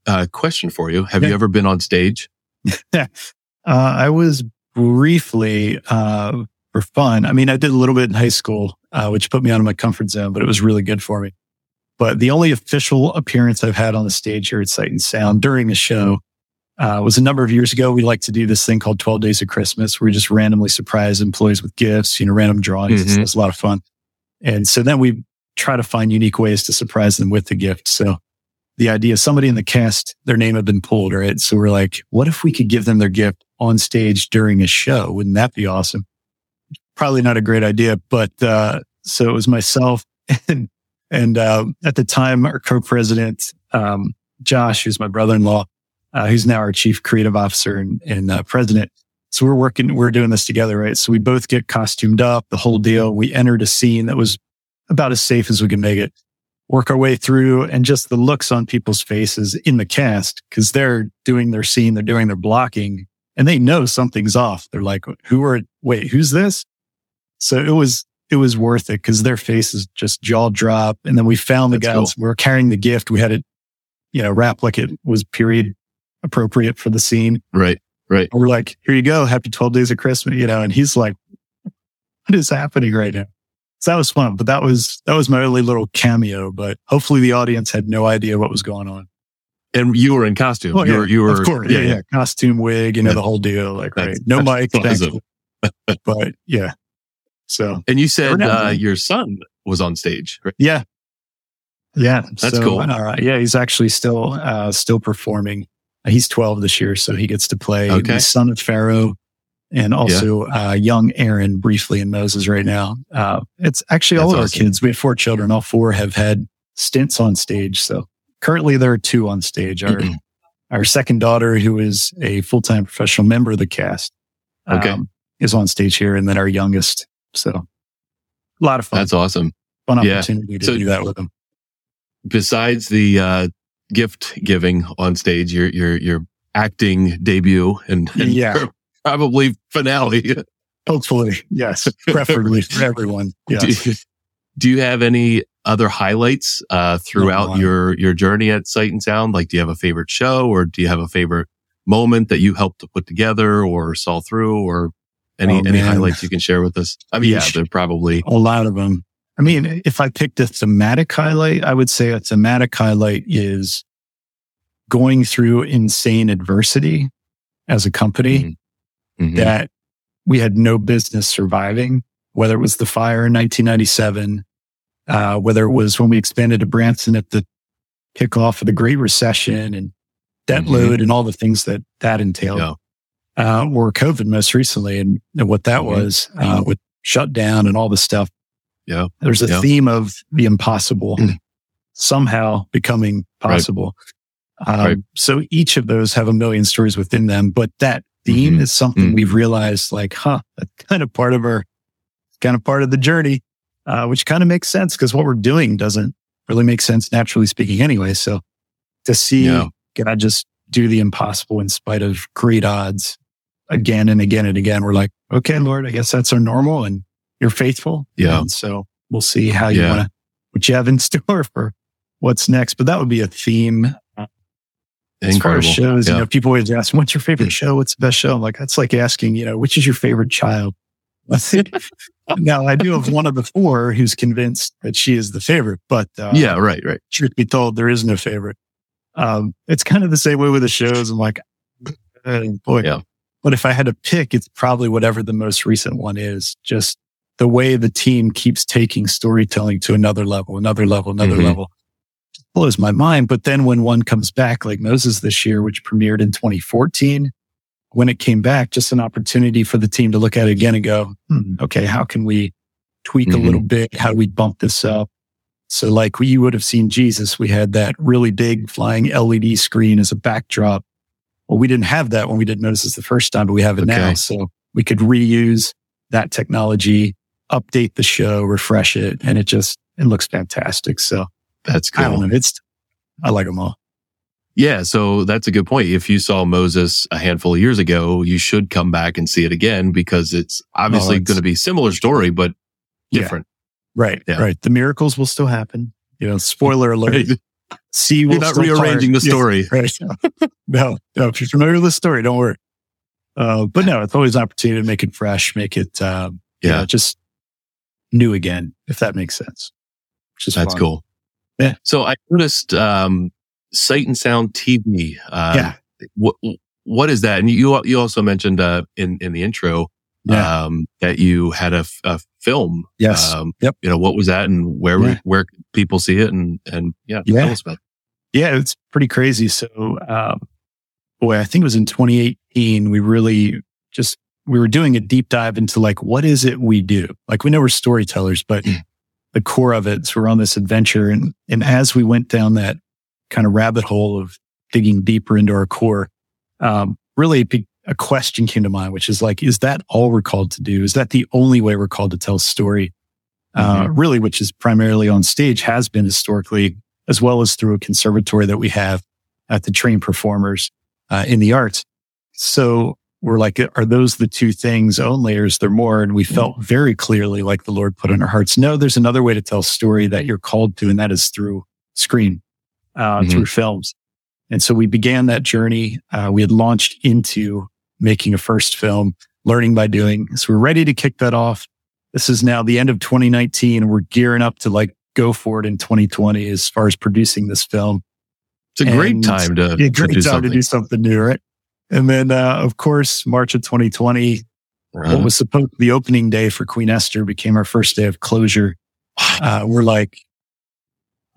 uh, question for you: Have yeah. you ever been on stage? *laughs* uh, I was briefly uh, for fun. I mean, I did a little bit in high school, uh, which put me out of my comfort zone, but it was really good for me. But the only official appearance I've had on the stage here at Sight and Sound during a show uh, was a number of years ago. We like to do this thing called 12 Days of Christmas, where we just randomly surprise employees with gifts, you know, random drawings. Mm-hmm. It's, a lot of fun. And so then we try to find unique ways to surprise them with the gift. So the idea, somebody in the cast, their name had been pulled, right? So we're like, what if we could give them their gift on stage during a show? Wouldn't that be awesome? Probably not a great idea, but, uh, so it was myself *laughs* and and uh, at the time, our co-president, um, Josh, who's my brother-in-law, uh, who's now our chief creative officer and, and uh, president. So we're working, we're doing this together, right? So we both get costumed up, the whole deal. We entered a scene that was about as safe as we can make it. Work our way through and just the looks on people's faces in the cast because they're doing their scene, they're doing their blocking, and they know something's off. They're like, "Who are? Wait, who's this?" So it was it was worth it because their faces just jaw drop. And then we found the That's guys. Cool. We were carrying the gift. We had it, you know, wrapped like it was period appropriate for the scene. Right. Right. And we're like, here you go. Happy 12 days of Christmas, you know, and he's like, what is happening right now? So that was fun, but that was, that was my only little cameo, but hopefully the audience had no idea what was going on. And you were in costume. Oh, you yeah, were, you were, of course. Yeah, yeah. yeah. Costume wig, you know, the whole deal. Like, right. No mic. but yeah. So, and you said uh, your son was on stage, right? Yeah, yeah, that's so, cool. Uh, yeah, he's actually still uh, still performing. He's 12 this year, so he gets to play okay. the son of Pharaoh and also yeah. uh, young Aaron briefly in Moses right now. Uh, it's actually That's all of awesome. our kids. We have four children. All four have had stints on stage. So currently there are two on stage. Our, our second daughter, who is a full time professional member of the cast, okay. Um, is on stage here. And then our youngest so a lot of fun. That's awesome. Fun opportunity yeah. to so, do that with them. besides the uh, gift giving on stage, your your your acting debut and, and Yeah. *laughs* probably finale. Hopefully, yes, preferably for *laughs* everyone. Do, Yes. you, do you have any other highlights uh, throughout your your journey at Sight and Sound? Like, do you have a favorite show, or do you have a favorite moment that you helped to put together, or saw through, or any Oh, any highlights you can share with us? I mean, yeah, they're probably a lot of them. I mean, if I picked a thematic highlight, I would say a thematic highlight is going through insane adversity as a company Mhm. that we had no business surviving, whether it was the fire in 1997, uh, whether it was when we expanded to Branson at the kickoff of the Great Recession and debt Mhm. load and all the things that that entailed. Yeah. Uh, or COVID most recently and, and what that was, uh, with shutdown and all the stuff. Yeah. There's a Yeah. theme of the impossible Mm. somehow becoming Right. possible. Um, Right. So each of those have a million stories within them, but that theme Mhm. is something Mm. we've realized like, huh, that's kind of part of our, kind of part of the journey, uh, which kind of makes sense because what we're doing doesn't really make sense naturally speaking anyway. So to see Yeah. I just do the impossible in spite of great odds again and again and again, we're like, okay, Lord, I guess that's our normal and you're faithful. Yeah. And so we'll see how you Yeah. want to, what you have in *laughs* store for what's next. But that would be a theme as far as shows, you know, people always ask, what's your favorite show? What's the best show? I'm like, that's like asking, you know, which is your favorite child? *laughs* now, I do have one of the four who's convinced that she is the favorite, but uh, yeah, right, right. truth be told, there is no favorite. Um, it's kind of the same way with the shows. I'm like, uh, boy. Yeah. But if I had to pick, it's probably whatever the most recent one is. Just the way the team keeps taking storytelling to another level, another level, another Mhm. level. Blows my mind. But then when one comes back, like Moses this year, which premiered in 2014, when it came back, just an opportunity for the team to look at it again and go, hmm, okay, how can we tweak Mhm. a little bit? How do we bump this up? So like you would have seen Jesus, we had that really big flying LED screen as a backdrop. Well, we didn't have that when we did Moses the first time, but we have it now. So we could reuse that technology, update the show, refresh it, and it just, it looks fantastic. So That's I don't cool. know. It's, I like them all. Yeah, so that's a good point. If you saw Moses a handful of years ago, you should come back and see it again because it's obviously it's- going to be similar story, but Yeah. different. Right. Yeah. Right. The miracles will still happen. You know, spoiler *laughs* alert. Right? See, will You're not rearranging part. the Yeah. story. *laughs* Right. *laughs* no, no, if you're familiar with the story, don't worry. Uh, but no, it's always an opportunity to make it fresh, make it, um, you Yeah. know, just new again, if that makes sense. Which is That's fun. cool. Yeah. So I noticed um, Sight and Sound TV. Uh, Yeah. What what is that? And you you also mentioned uh, in in the intro Yeah. um, that you had a film. Yes. Um, Yep. You know what was that, and where Yeah. where people see it, and and yeah, Yeah. tell us about. It. Yeah, it's pretty crazy. So, um, boy, I think it was in 2018. We really just, we were doing a deep dive into like, what is it we do? Like we know we're storytellers, but Mm. the core of it. So we're on this adventure. And, and as we went down that kind of rabbit hole of digging deeper into our core, um, really be- a question came to mind, which is like, is that all we're called to do? Is that the only way we're called to tell a story? Uh, really, which is primarily on stage has been historically as well as through a conservatory that we have at the train performers uh, in the arts. So we're like, are those the two things only, or is there more? And we felt very clearly like the Lord put in our hearts, no, there's another way to tell a story that you're called to, and that is through screen, uh, Mhm. through films. And so we began that journey. Uh, we had launched into making a first film, learning by doing. So we're ready to kick that off. This is now the end of 2019. and We're gearing up to like go for it in 2020 as far as producing this film. It's a great time to, Yeah, to great do time something. to do something new, right? And then, uh, of course, March of 2020, Uh-huh. what was supposed to be the opening day for Queen Esther became our first day of closure. Uh, we're like,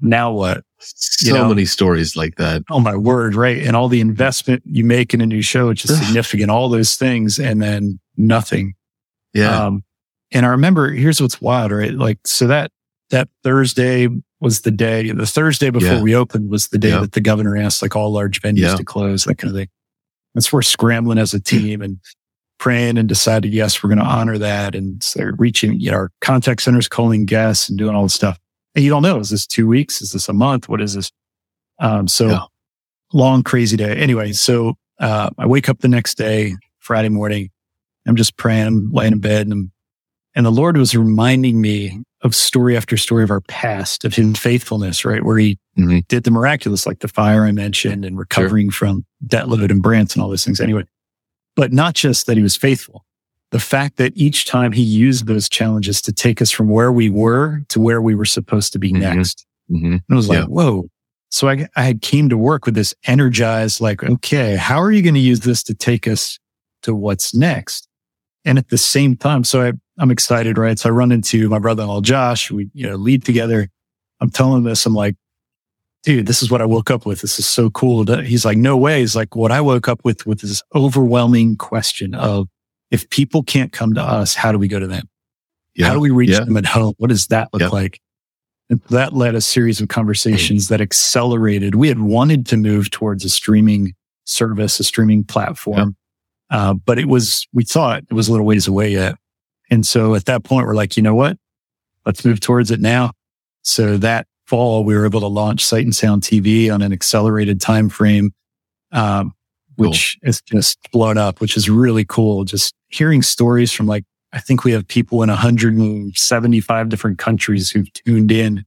now what? so know- many stories like that. Oh my word, right? And all the investment you make in a new show, which is significant, all those things, and then nothing. Yeah. Um, and I remember, here's what's wild, right? Like, so that, that Thursday was the day, the Thursday before Yeah. we opened was the day Yeah. that the governor asked like all large venues Yeah. to close, that kind of thing. That's where scrambling as a team and praying and decided, yes, we're going to honor that. And so reaching, you know, our contact centers, calling guests and doing all this stuff. And you don't know, is this two weeks? Is this a month? What is this? Um, so yeah. long, crazy day. Anyway, so, uh, I wake up the next day, Friday morning. I'm just praying, I'm laying in bed and, and the Lord was reminding me of story after story of our past, of his faithfulness, right? Where he mm-hmm. did the miraculous, like the fire I mentioned and recovering sure. from debt load and Branson and all those things. Anyway, but not just that he was faithful. The fact that each time he used those challenges to take us from where we were to where we were supposed to be mm-hmm. next. Mm-hmm. And it was like, whoa. So I, I came to work with this energized, like, okay, how are you going to use this to take us to what's next? And at the same time, so I, I'm excited, right? So I run into my brother-in-law, Josh. We, you know, lead together. I'm telling this. I'm like, dude, this is what I woke up with. This is so cool. He's like, no way. He's like, what I woke up with, with this overwhelming question of if people can't come to us, how do we go to them? Yeah. How do we reach yeah. them at home? What does that look yeah. like? And that led a series of conversations that accelerated. We had wanted to move towards a streaming service, a streaming platform. Uh, but it was, we thought it was a little ways away yet. And so at that point, we're like, you know what? Let's move towards it now. So that fall, we were able to launch Sight and Sound TV on an accelerated time frame, um, which cool. is just blown up, which is really cool. Just hearing stories from like, I think we have people in 175 different countries who've tuned in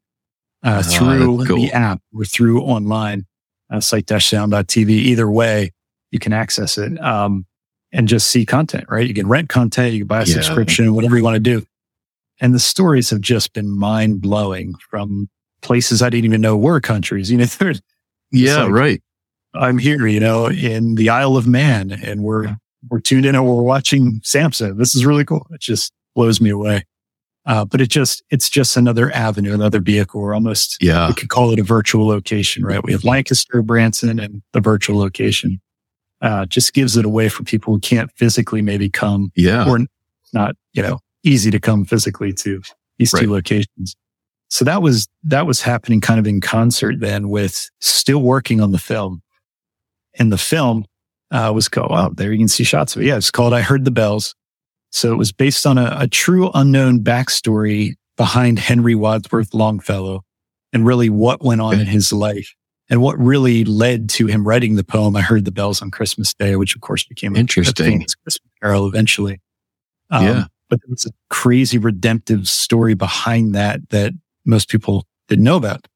uh, ah, through cool. the app or through online, uh, sight-sound.tv. Either way, you can access it. Um, and just see content, right? You can rent content, you can buy a yeah. subscription, whatever you want to do. And the stories have just been mind blowing from places I didn't even know were countries. You know, *laughs* there's, yeah, like, right. I'm here, you know, in the Isle of Man and we're, we're tuned in and we're watching Samson. This is really cool. It just blows me away. Uh, but it just, it's just another avenue, another vehicle. We're almost, yeah, we could call it a virtual location, right? We have Lancaster, Branson and the virtual location uh, just gives it away for people who can't physically maybe come. Yeah. Or not, you know, easy to come physically to these right. two locations. So that was, that was happening kind of in concert then with still working on the film. And the film, uh, was called, wow, there you can see shots of it. Yeah. It's called I Heard the Bells. So it was based on a, a true unknown backstory behind Henry Wadsworth Longfellow and really what went on in his life. And what really led to him writing the poem, I heard the bells on Christmas Day, which of course became interesting a famous Christmas carol eventually. Um, yeah. But there was a crazy redemptive story behind that that most people didn't know about.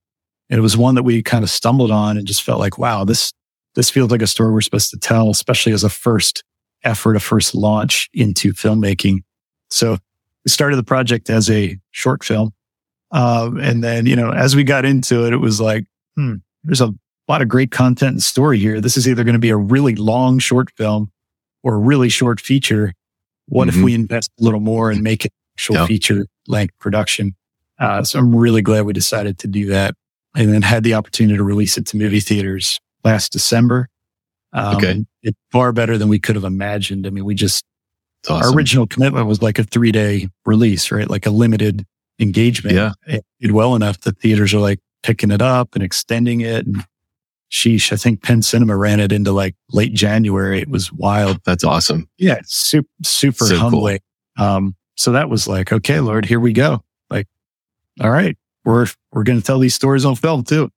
And it was one that we kind of stumbled on and just felt like, wow, this, this feels like a story we're supposed to tell, especially as a first effort, a first launch into filmmaking. So we started the project as a short film. Um, and then, you know, as we got into it, it was like, hmm, there's a lot of great content and story here. This is either going to be a really long short film or a really short feature. What mm-hmm. if we invest a little more and make it actual yep. feature length production? Uh, so I'm really glad we decided to do that and then had the opportunity to release it to movie theaters last December. Um, okay. It's far better than we could have imagined. I mean, we just, awesome. our original commitment was like a three day release, right? Like a limited engagement. Yeah. It did well enough that theaters are like, picking it up and extending it. And sheesh, I think Penn Cinema ran it into like late January. It was wild. That's awesome. Yeah. Super, super so humbling. Cool. Um, so that was like, okay, Lord, here we go. Like, all right, we're, we're going to tell these stories on film too.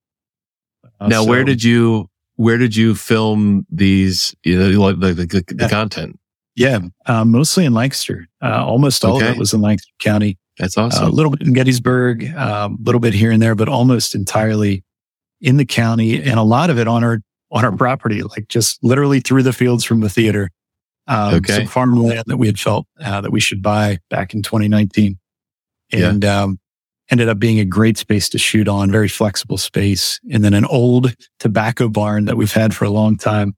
Uh, now, so, where did you, where did you film these, you know, the, the, the, the content? Yeah. Uh, mostly in Lancaster. Uh, almost all okay. of it was in Lancaster County. That's awesome. Uh, a little bit in Gettysburg, a um, little bit here and there, but almost entirely in the county and a lot of it on our, on our property, like just literally through the fields from the theater. Um, okay. Some farmland that we had felt uh, that we should buy back in 2019 and, yeah. um, ended up being a great space to shoot on, very flexible space. And then an old tobacco barn that we've had for a long time,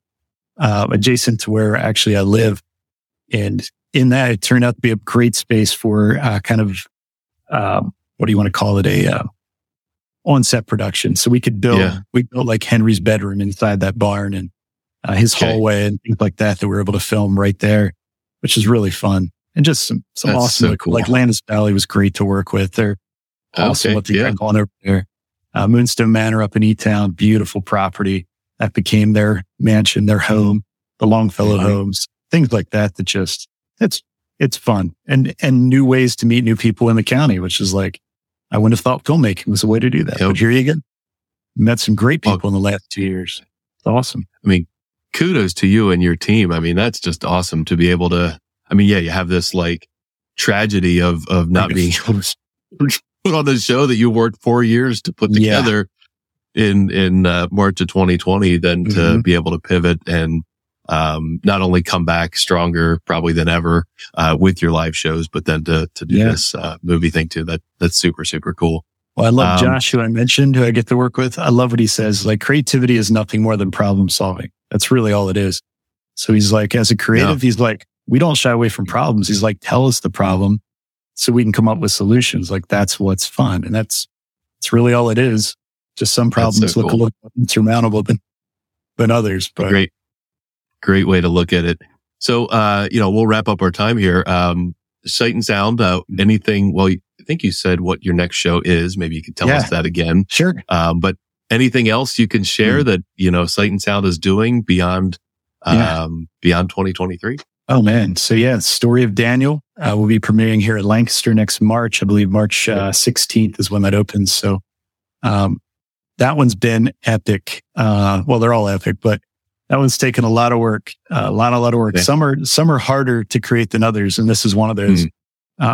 uh, adjacent to where actually I live. And in that, it turned out to be a great space for uh, kind of um, what do you want to call it? A uh, on-set production. So we could build, yeah. we built like Henry's bedroom inside that barn and uh, his okay. hallway and things like that that we were able to film right there, which is really fun and just some some That's awesome. So cool. Like Landis Valley was great to work with. They're awesome okay. what they yeah. got going over there. Uh, Moonstone Manor up in E Town, beautiful property that became their mansion, their home, the Longfellow mm-hmm. homes, things like that. That just it's it's fun and, and new ways to meet new people in the county, which is like, I wouldn't have thought filmmaking was the way to do that. Yep. But here you go. Met some great Well- people in the last two years. It's awesome. I mean, kudos to you and your team. I mean, that's just awesome to be able to, I mean, yeah, you have this like tragedy of, of not being able to put on a show that you worked four years to put Yeah. together in, in, uh, March of 2020, then to Mhm. be able to pivot and, um, not only come back stronger probably than ever, uh, with your live shows, but then to, to do Yeah. this, uh, movie thing too. That, that's super, super cool. Well, I love Um, Josh, who I mentioned, who I get to work with. I love what he says. Like creativity is nothing more than problem solving. That's really all it is. So he's like, as a creative, he's like, we don't shy away from problems. He's like, tell us the problem so we can come up with solutions. Like that's what's fun. And that's, that's really all it is. Just some problems so look a little insurmountable than, than others. But great, great way to look at it. So, uh, you know, we'll wrap up our time here. Um, sight and sound, uh, anything, well, I think you said what your next show is. Maybe you could tell Yeah. us that again. sure. Um, but anything else you can share Mm. that, you know, sight and sound is doing beyond, Yeah. um, beyond 2023? Oh man. So yeah, story of Daniel uh, will be premiering here at Lancaster next March. I believe March uh, 16th is when that opens. So, um, that one's been epic. Uh, well, they're all epic, but that one's taken a lot of work, uh, a lot, a lot of work. Yeah. Some are, some are harder to create than others. And this is one of those. Uh,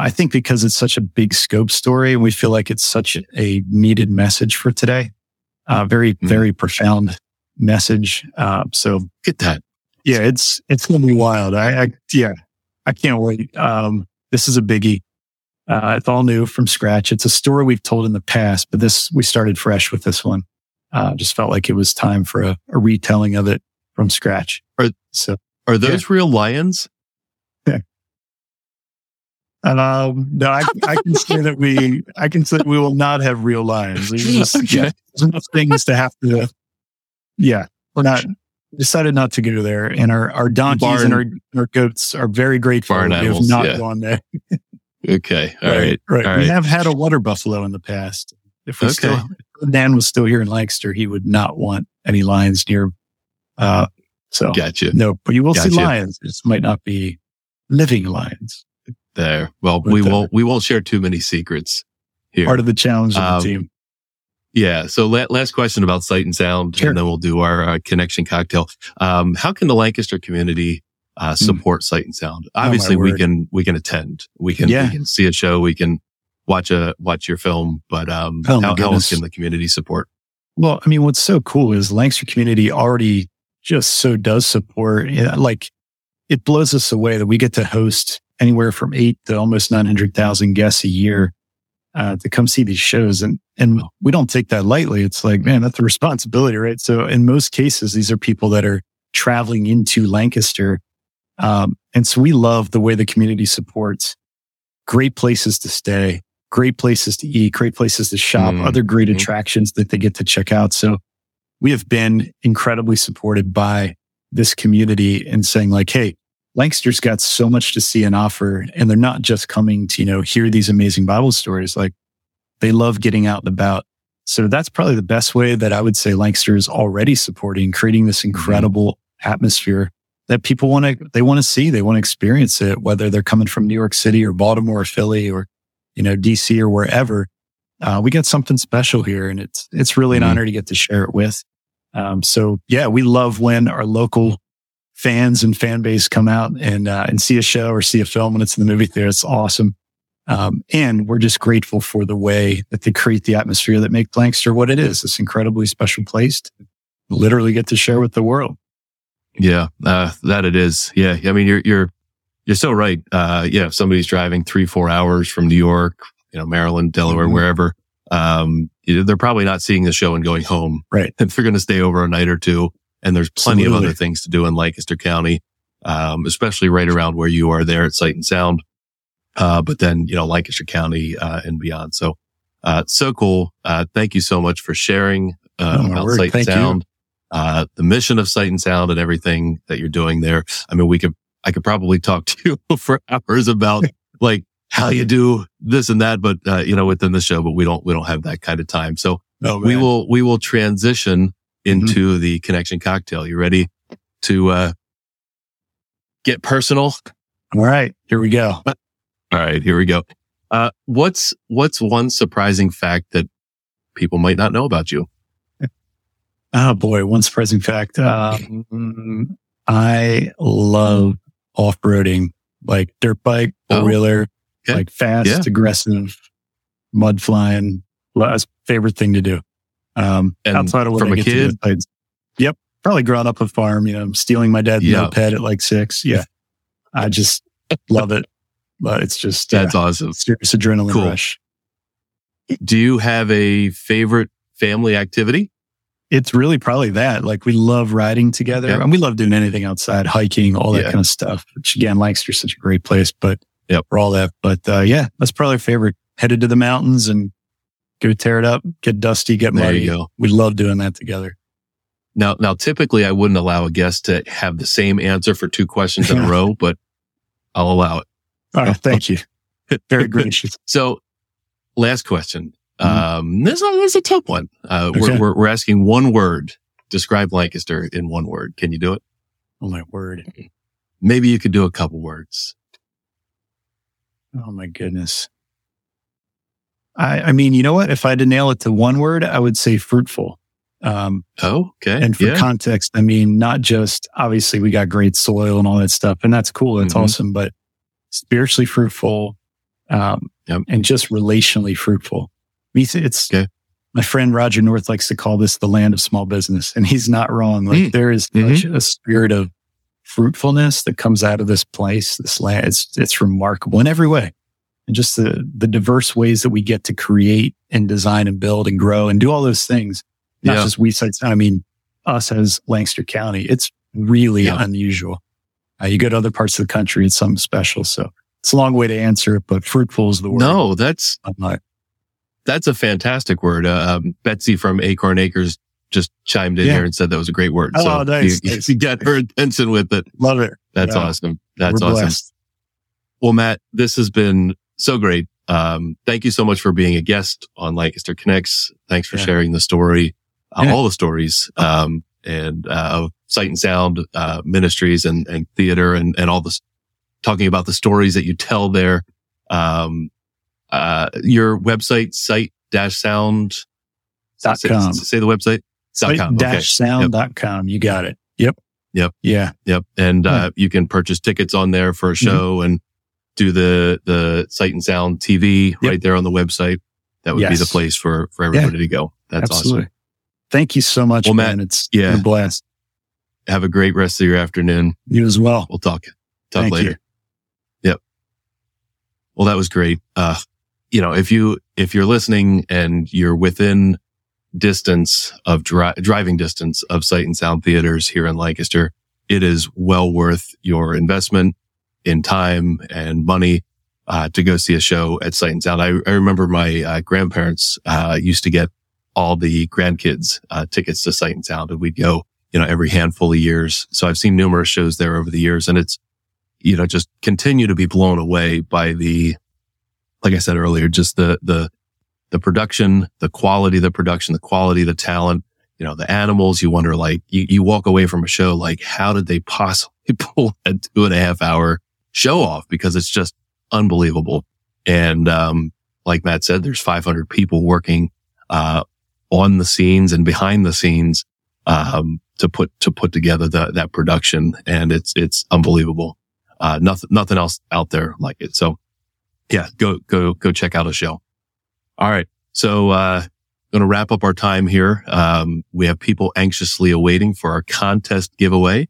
I think because it's such a big scope story and we feel like it's such a needed message for today. Uh, very, Mhm. very profound message. Uh, so Get that. yeah, it's it's gonna be wild. I, I yeah, I can't wait. Um, this is a biggie. Uh, it's all new from scratch. It's a story we've told in the past, but this we started fresh with this one. Uh, just felt like it was time for a, a retelling of it from scratch. Are- so, Are those real lions? *laughs* and um, no, I, I can say that we, I can say we will not have real lions. There's just, *laughs* Okay. yeah, there's enough things to have to. Yeah, we're not decided not to go there, and our our donkeys and our, our goats are very grateful. Barn we have not yeah. gone there. Okay. All right. right. all we right. have had a water buffalo in the past. If we Okay. still, if Dan was still here in Lancaster, he would not want any lions near. Uh, so Gotcha. no, but you will see lions. It might not be living lions. There. Well, we won't, we won't share too many secrets here. Part of the challenge of Um, the team. Yeah. So la- last question about sight and sound, Sure. and then we'll do our uh, connection cocktail. Um, how can the Lancaster community uh, support sight and sound? Obviously, we Hmm. Oh, word. can we can attend, we can Yeah. we can see a show, we can watch a watch your film, but um, Oh, how, how else can the community support? Well, I mean, what's so cool is Lancaster community already just so does support. you know, Like, it blows us away that we get to host anywhere from eight to almost nine hundred thousand guests a year uh, to come see these shows, and and we don't take that lightly. It's like, man, that's a responsibility, right? So, in most cases, these are people that are traveling into Lancaster, um, and so we love the way the community supports. Great places to stay, great places to eat, great places to shop, Mhm. other great Mhm. attractions that they get to check out. So we have been incredibly supported by this community and saying like, Hey, Lancaster's got so much to see and offer. And they're not just coming to, you know, hear these amazing Bible stories. Like they love getting out and about. So that's probably the best way that I would say Lancaster is already supporting, creating this incredible atmosphere that people want to, they want to see, they want to experience it, whether they're coming from New York City or Baltimore or Philly or, you know, DC or wherever. Uh, we got something special here and it's, it's really Mhm. an honor to get to share it with. Um, so yeah, we love when our local fans and fan base come out and, uh, and see a show or see a film when it's in the movie theater. It's awesome. Um, and we're just grateful for the way that they create the atmosphere that make Lancaster what it is, this incredibly special place to literally get to share with the world. Yeah, uh, that it is. Yeah, I mean, you're you're you're so right. Uh, yeah, if somebody's driving three four hours from New York, you know, Maryland, Delaware, Mhm. wherever, um, you know, they're probably not seeing the show and going home. Right. *laughs* If they're going to stay over a night or two, and there's plenty of other things to do in Lancaster County, um, especially right around where you are there at Sight and Sound. Uh, but then you know Lancaster County uh, and beyond. So, uh, so cool. Uh, thank you so much for sharing uh, Oh, about word. Sight and Thank. Sound uh, the mission of Sight and Sound and everything that you're doing there. I mean, we could, I could probably talk to you *laughs* for hours about *laughs* like how you do this and that, but, uh, you know, within the show, but we don't, we don't have that kind of time. So we will, we will transition into the connection cocktail. You ready to, uh, get personal? All right, here we go. All right, here we go. Uh, what's, what's one surprising fact that people might not know about you? *laughs* Oh boy, one surprising fact. Um, I love off-roading, like dirt bike, four wheeler, oh, okay. like fast, yeah. aggressive, mud flying. Last favorite thing to do. Um, outside of what from I a kid. Do, yep. Probably growing up a farm, you know, stealing my dad's yep. moped at like six. Yeah. I just *laughs* love it, but it's just, that's uh, awesome. Serious adrenaline cool. rush. Do you have a favorite family activity? it's really probably that. Like we love riding together and we love doing anything outside, hiking, all that yeah. kind of stuff. Which again, Lancaster's such a great place, but yeah, for all that. But uh, yeah, that's probably our favorite. Headed to the mountains and go tear it up, get dusty, get muddy. There you go. We love doing that together. Now, now, typically I wouldn't allow a guest to have the same answer for two questions in a *laughs* row, but I'll allow it. All right. Thank you. *laughs* Very gracious. So last question. Mm-hmm. Um, this, is a tough one. Uh, okay. we're, we're, we're, asking one word. Describe Lancaster in one word. Can you do it? Oh my word. Maybe you could do a couple words. Oh my goodness. I, I mean, you know what? If I had to nail it to one word, I would say fruitful. Um, oh, okay. And for yeah. context, I mean, not just obviously we got great soil and all that stuff, and that's cool. That's mm-hmm. awesome, but spiritually fruitful, um, yep. and just relationally fruitful. It's okay. my friend Roger North likes to call this the land of small business, and he's not wrong. Like mm. there is mm-hmm. such a spirit of fruitfulness that comes out of this place. This land, it's it's remarkable in every way, and just the the diverse ways that we get to create and design and build and grow and do all those things. Not yeah. just we sites. I mean, us as Lancaster County, it's really yeah. unusual. Uh, you go to other parts of the country, it's something special. So it's a long way to answer it, but fruitful is the word. No, that's I'm not that's a fantastic word. Uh, um, Betsy from Acorn Acres just chimed in yeah. here and said that was a great word. Oh, so nice. You, you *laughs* got her attention with it. Love it. That's yeah. awesome. That's We're awesome. Blessed. Well, Matt, this has been so great. Um, thank you so much for being a guest on Lancaster Connects. Thanks for yeah. sharing the story, uh, all the stories, um, and, uh, of sight and sound, uh, ministries and, and theater and, and all this talking about the stories that you tell there. Um, uh, your website, sight dash sound dot com. Say, say the website. Sight com. dash sound dot com. You got it. Yep. Yep. Yeah. Yep. And, uh, yeah. you can purchase tickets on there for a mm-hmm. show mm-hmm. and do the, the sight and sound TV yep. right there on the website. That would yes. be the place for, for everybody yeah. to go. That's Absolutely. awesome. Thank you so much, well, man. It's yeah. a blast. Have a great rest of your afternoon. You as well. We'll talk, talk Thank later. You. Yep. Well, that was great. Uh, you know, if you, if you're listening and you're within distance of dri- driving distance of sight and sound theaters here in Lancaster, it is well worth your investment in time and money uh, to go see a show at Sight and Sound. I, I remember my uh, grandparents uh, used to get all the grandkids uh, tickets to Sight and Sound, and we'd go, you know, every handful of years. So I've seen numerous shows there over the years, and it's, you know, just continue to be blown away by the like I said earlier, just the, the, the production, the quality of the production, the quality of the talent, you know, the animals, you wonder like, you, you walk away from a show like, how did they possibly *laughs* pull a two and a half hour show off? Because it's just unbelievable. And, um, like Matt said, there's 500 people working, uh, on the scenes and behind the scenes, um, to put, to put together the, that production. And it's, it's unbelievable. Uh, nothing, nothing else out there like it. So yeah, go, go, go check out a show. All right. So, uh, going to wrap up our time here. Um, we have people anxiously awaiting for our contest giveaway.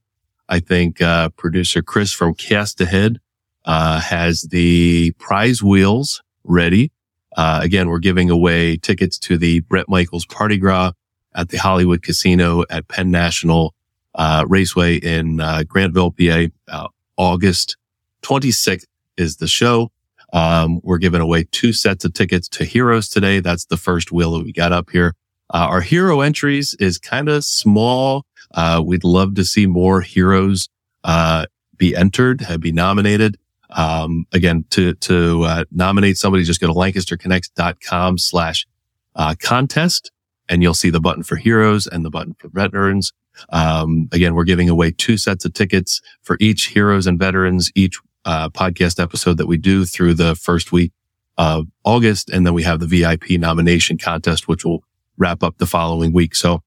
I think, uh, producer Chris from Cast Ahead, uh, has the prize wheels ready. Uh, again, we're giving away tickets to the Bret Michaels Parti-Gras at the Hollywood Casino at Penn National, uh, Raceway in, uh, Grantville, PA, uh, August 26th is the show. Um, we're giving away two sets of tickets to Heroes today. That's the first wheel that we got up here. Uh, our hero entries is kind of small. Uh, we'd love to see more heroes, uh, be entered, uh, be nominated. Um, again, to, to, uh, nominate somebody, just go to lancasterconnects.com slash, uh, contest and you'll see the button for heroes and the button for veterans. Um, again, we're giving away two sets of tickets for each heroes and veterans. Each uh, podcast episode that we do through the first week of August. And then we have the VIP nomination contest, which will wrap up the following week. So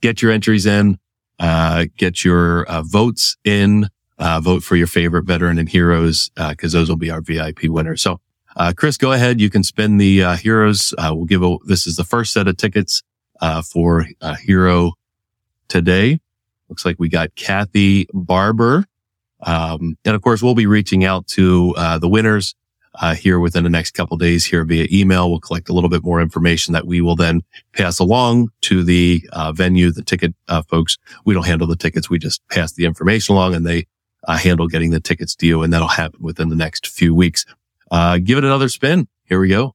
get your entries in, uh, get your uh, votes in, uh, vote for your favorite veteran and heroes, uh, because those will be our VIP winners. So, uh Chris, go ahead. You can spin the uh heroes. Uh we'll give a, this is the first set of tickets uh for a hero today. Looks like we got Kathy Barber. Um, and of course, we'll be reaching out to uh, the winners uh, here within the next couple days here via email. We'll collect a little bit more information that we will then pass along to the uh, venue, the ticket uh, folks. We don't handle the tickets. We just pass the information along and they uh, handle getting the tickets to you. And that'll happen within the next few weeks. Uh, give it another spin. Here we go.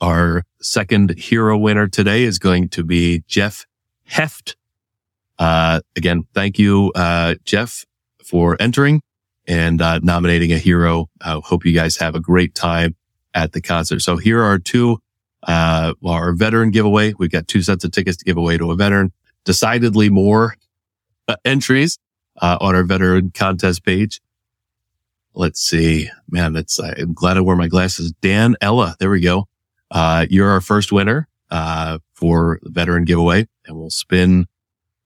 Our second hero winner today is going to be Jeff Heft. Uh, again, thank you, uh, Jeff, for entering and uh, nominating a hero. I hope you guys have a great time at the concert. So here are two, uh, our veteran giveaway. We've got two sets of tickets to give away to a veteran. Decidedly more uh, entries uh, on our veteran contest page. Let's see, man. That's I'm glad I wore my glasses. Dan Ella, there we go. you're our first winner for the veteran giveaway, and we'll spin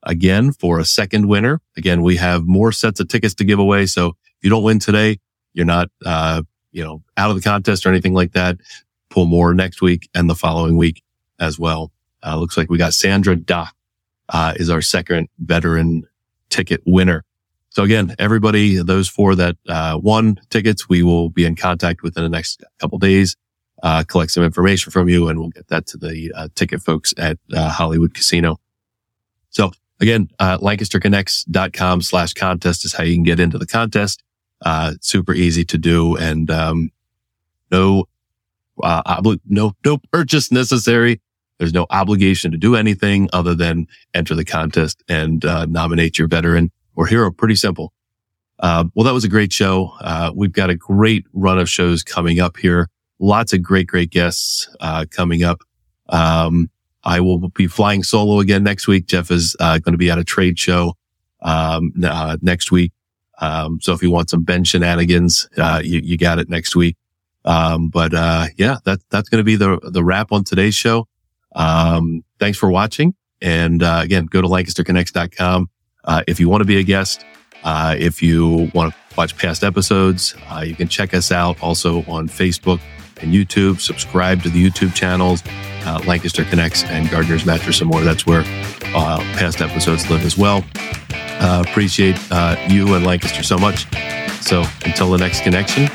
again for a second winner. Again, we have more sets of tickets to give away. So you don't win today, you're not, uh, you know, out of the contest or anything like that. Pull more next week and the following week as well. Uh, looks like we got Sandra Dock, uh, is our second veteran ticket winner. So again, everybody, those four that, uh, won tickets, we will be in contact within the next couple days, uh, collect some information from you and we'll get that to the, uh, ticket folks at, uh, Hollywood Casino. So Again, uh, LancasterConnects.com slash contest is how you can get into the contest. Uh, super easy to do and, um, no, uh, obli- no, no purchase necessary. There's no obligation to do anything other than enter the contest and, uh, nominate your veteran or hero. Pretty simple. Uh, well, that was a great show. Uh, we've got a great run of shows coming up here. Lots of great, great guests, uh, coming up. Um, I will be flying solo again next week. Jeff is uh, going to be at a trade show um, uh, next week. Um, so if you want some Ben shenanigans, uh, you, you, got it next week. Um, but uh, yeah, that, that's going to be the the wrap on today's show. Um, thanks for watching, and uh, again, go to LancasterConnects.com uh, if you want to be a guest. if you want to watch past episodes, you can check us out also on Facebook and YouTube. Subscribe to the YouTube channels, uh, Lancaster Connects and Gardner's Mattress and more. That's where uh, past episodes live as well. Uh, appreciate uh, you and Lancaster so much. So until the next connection,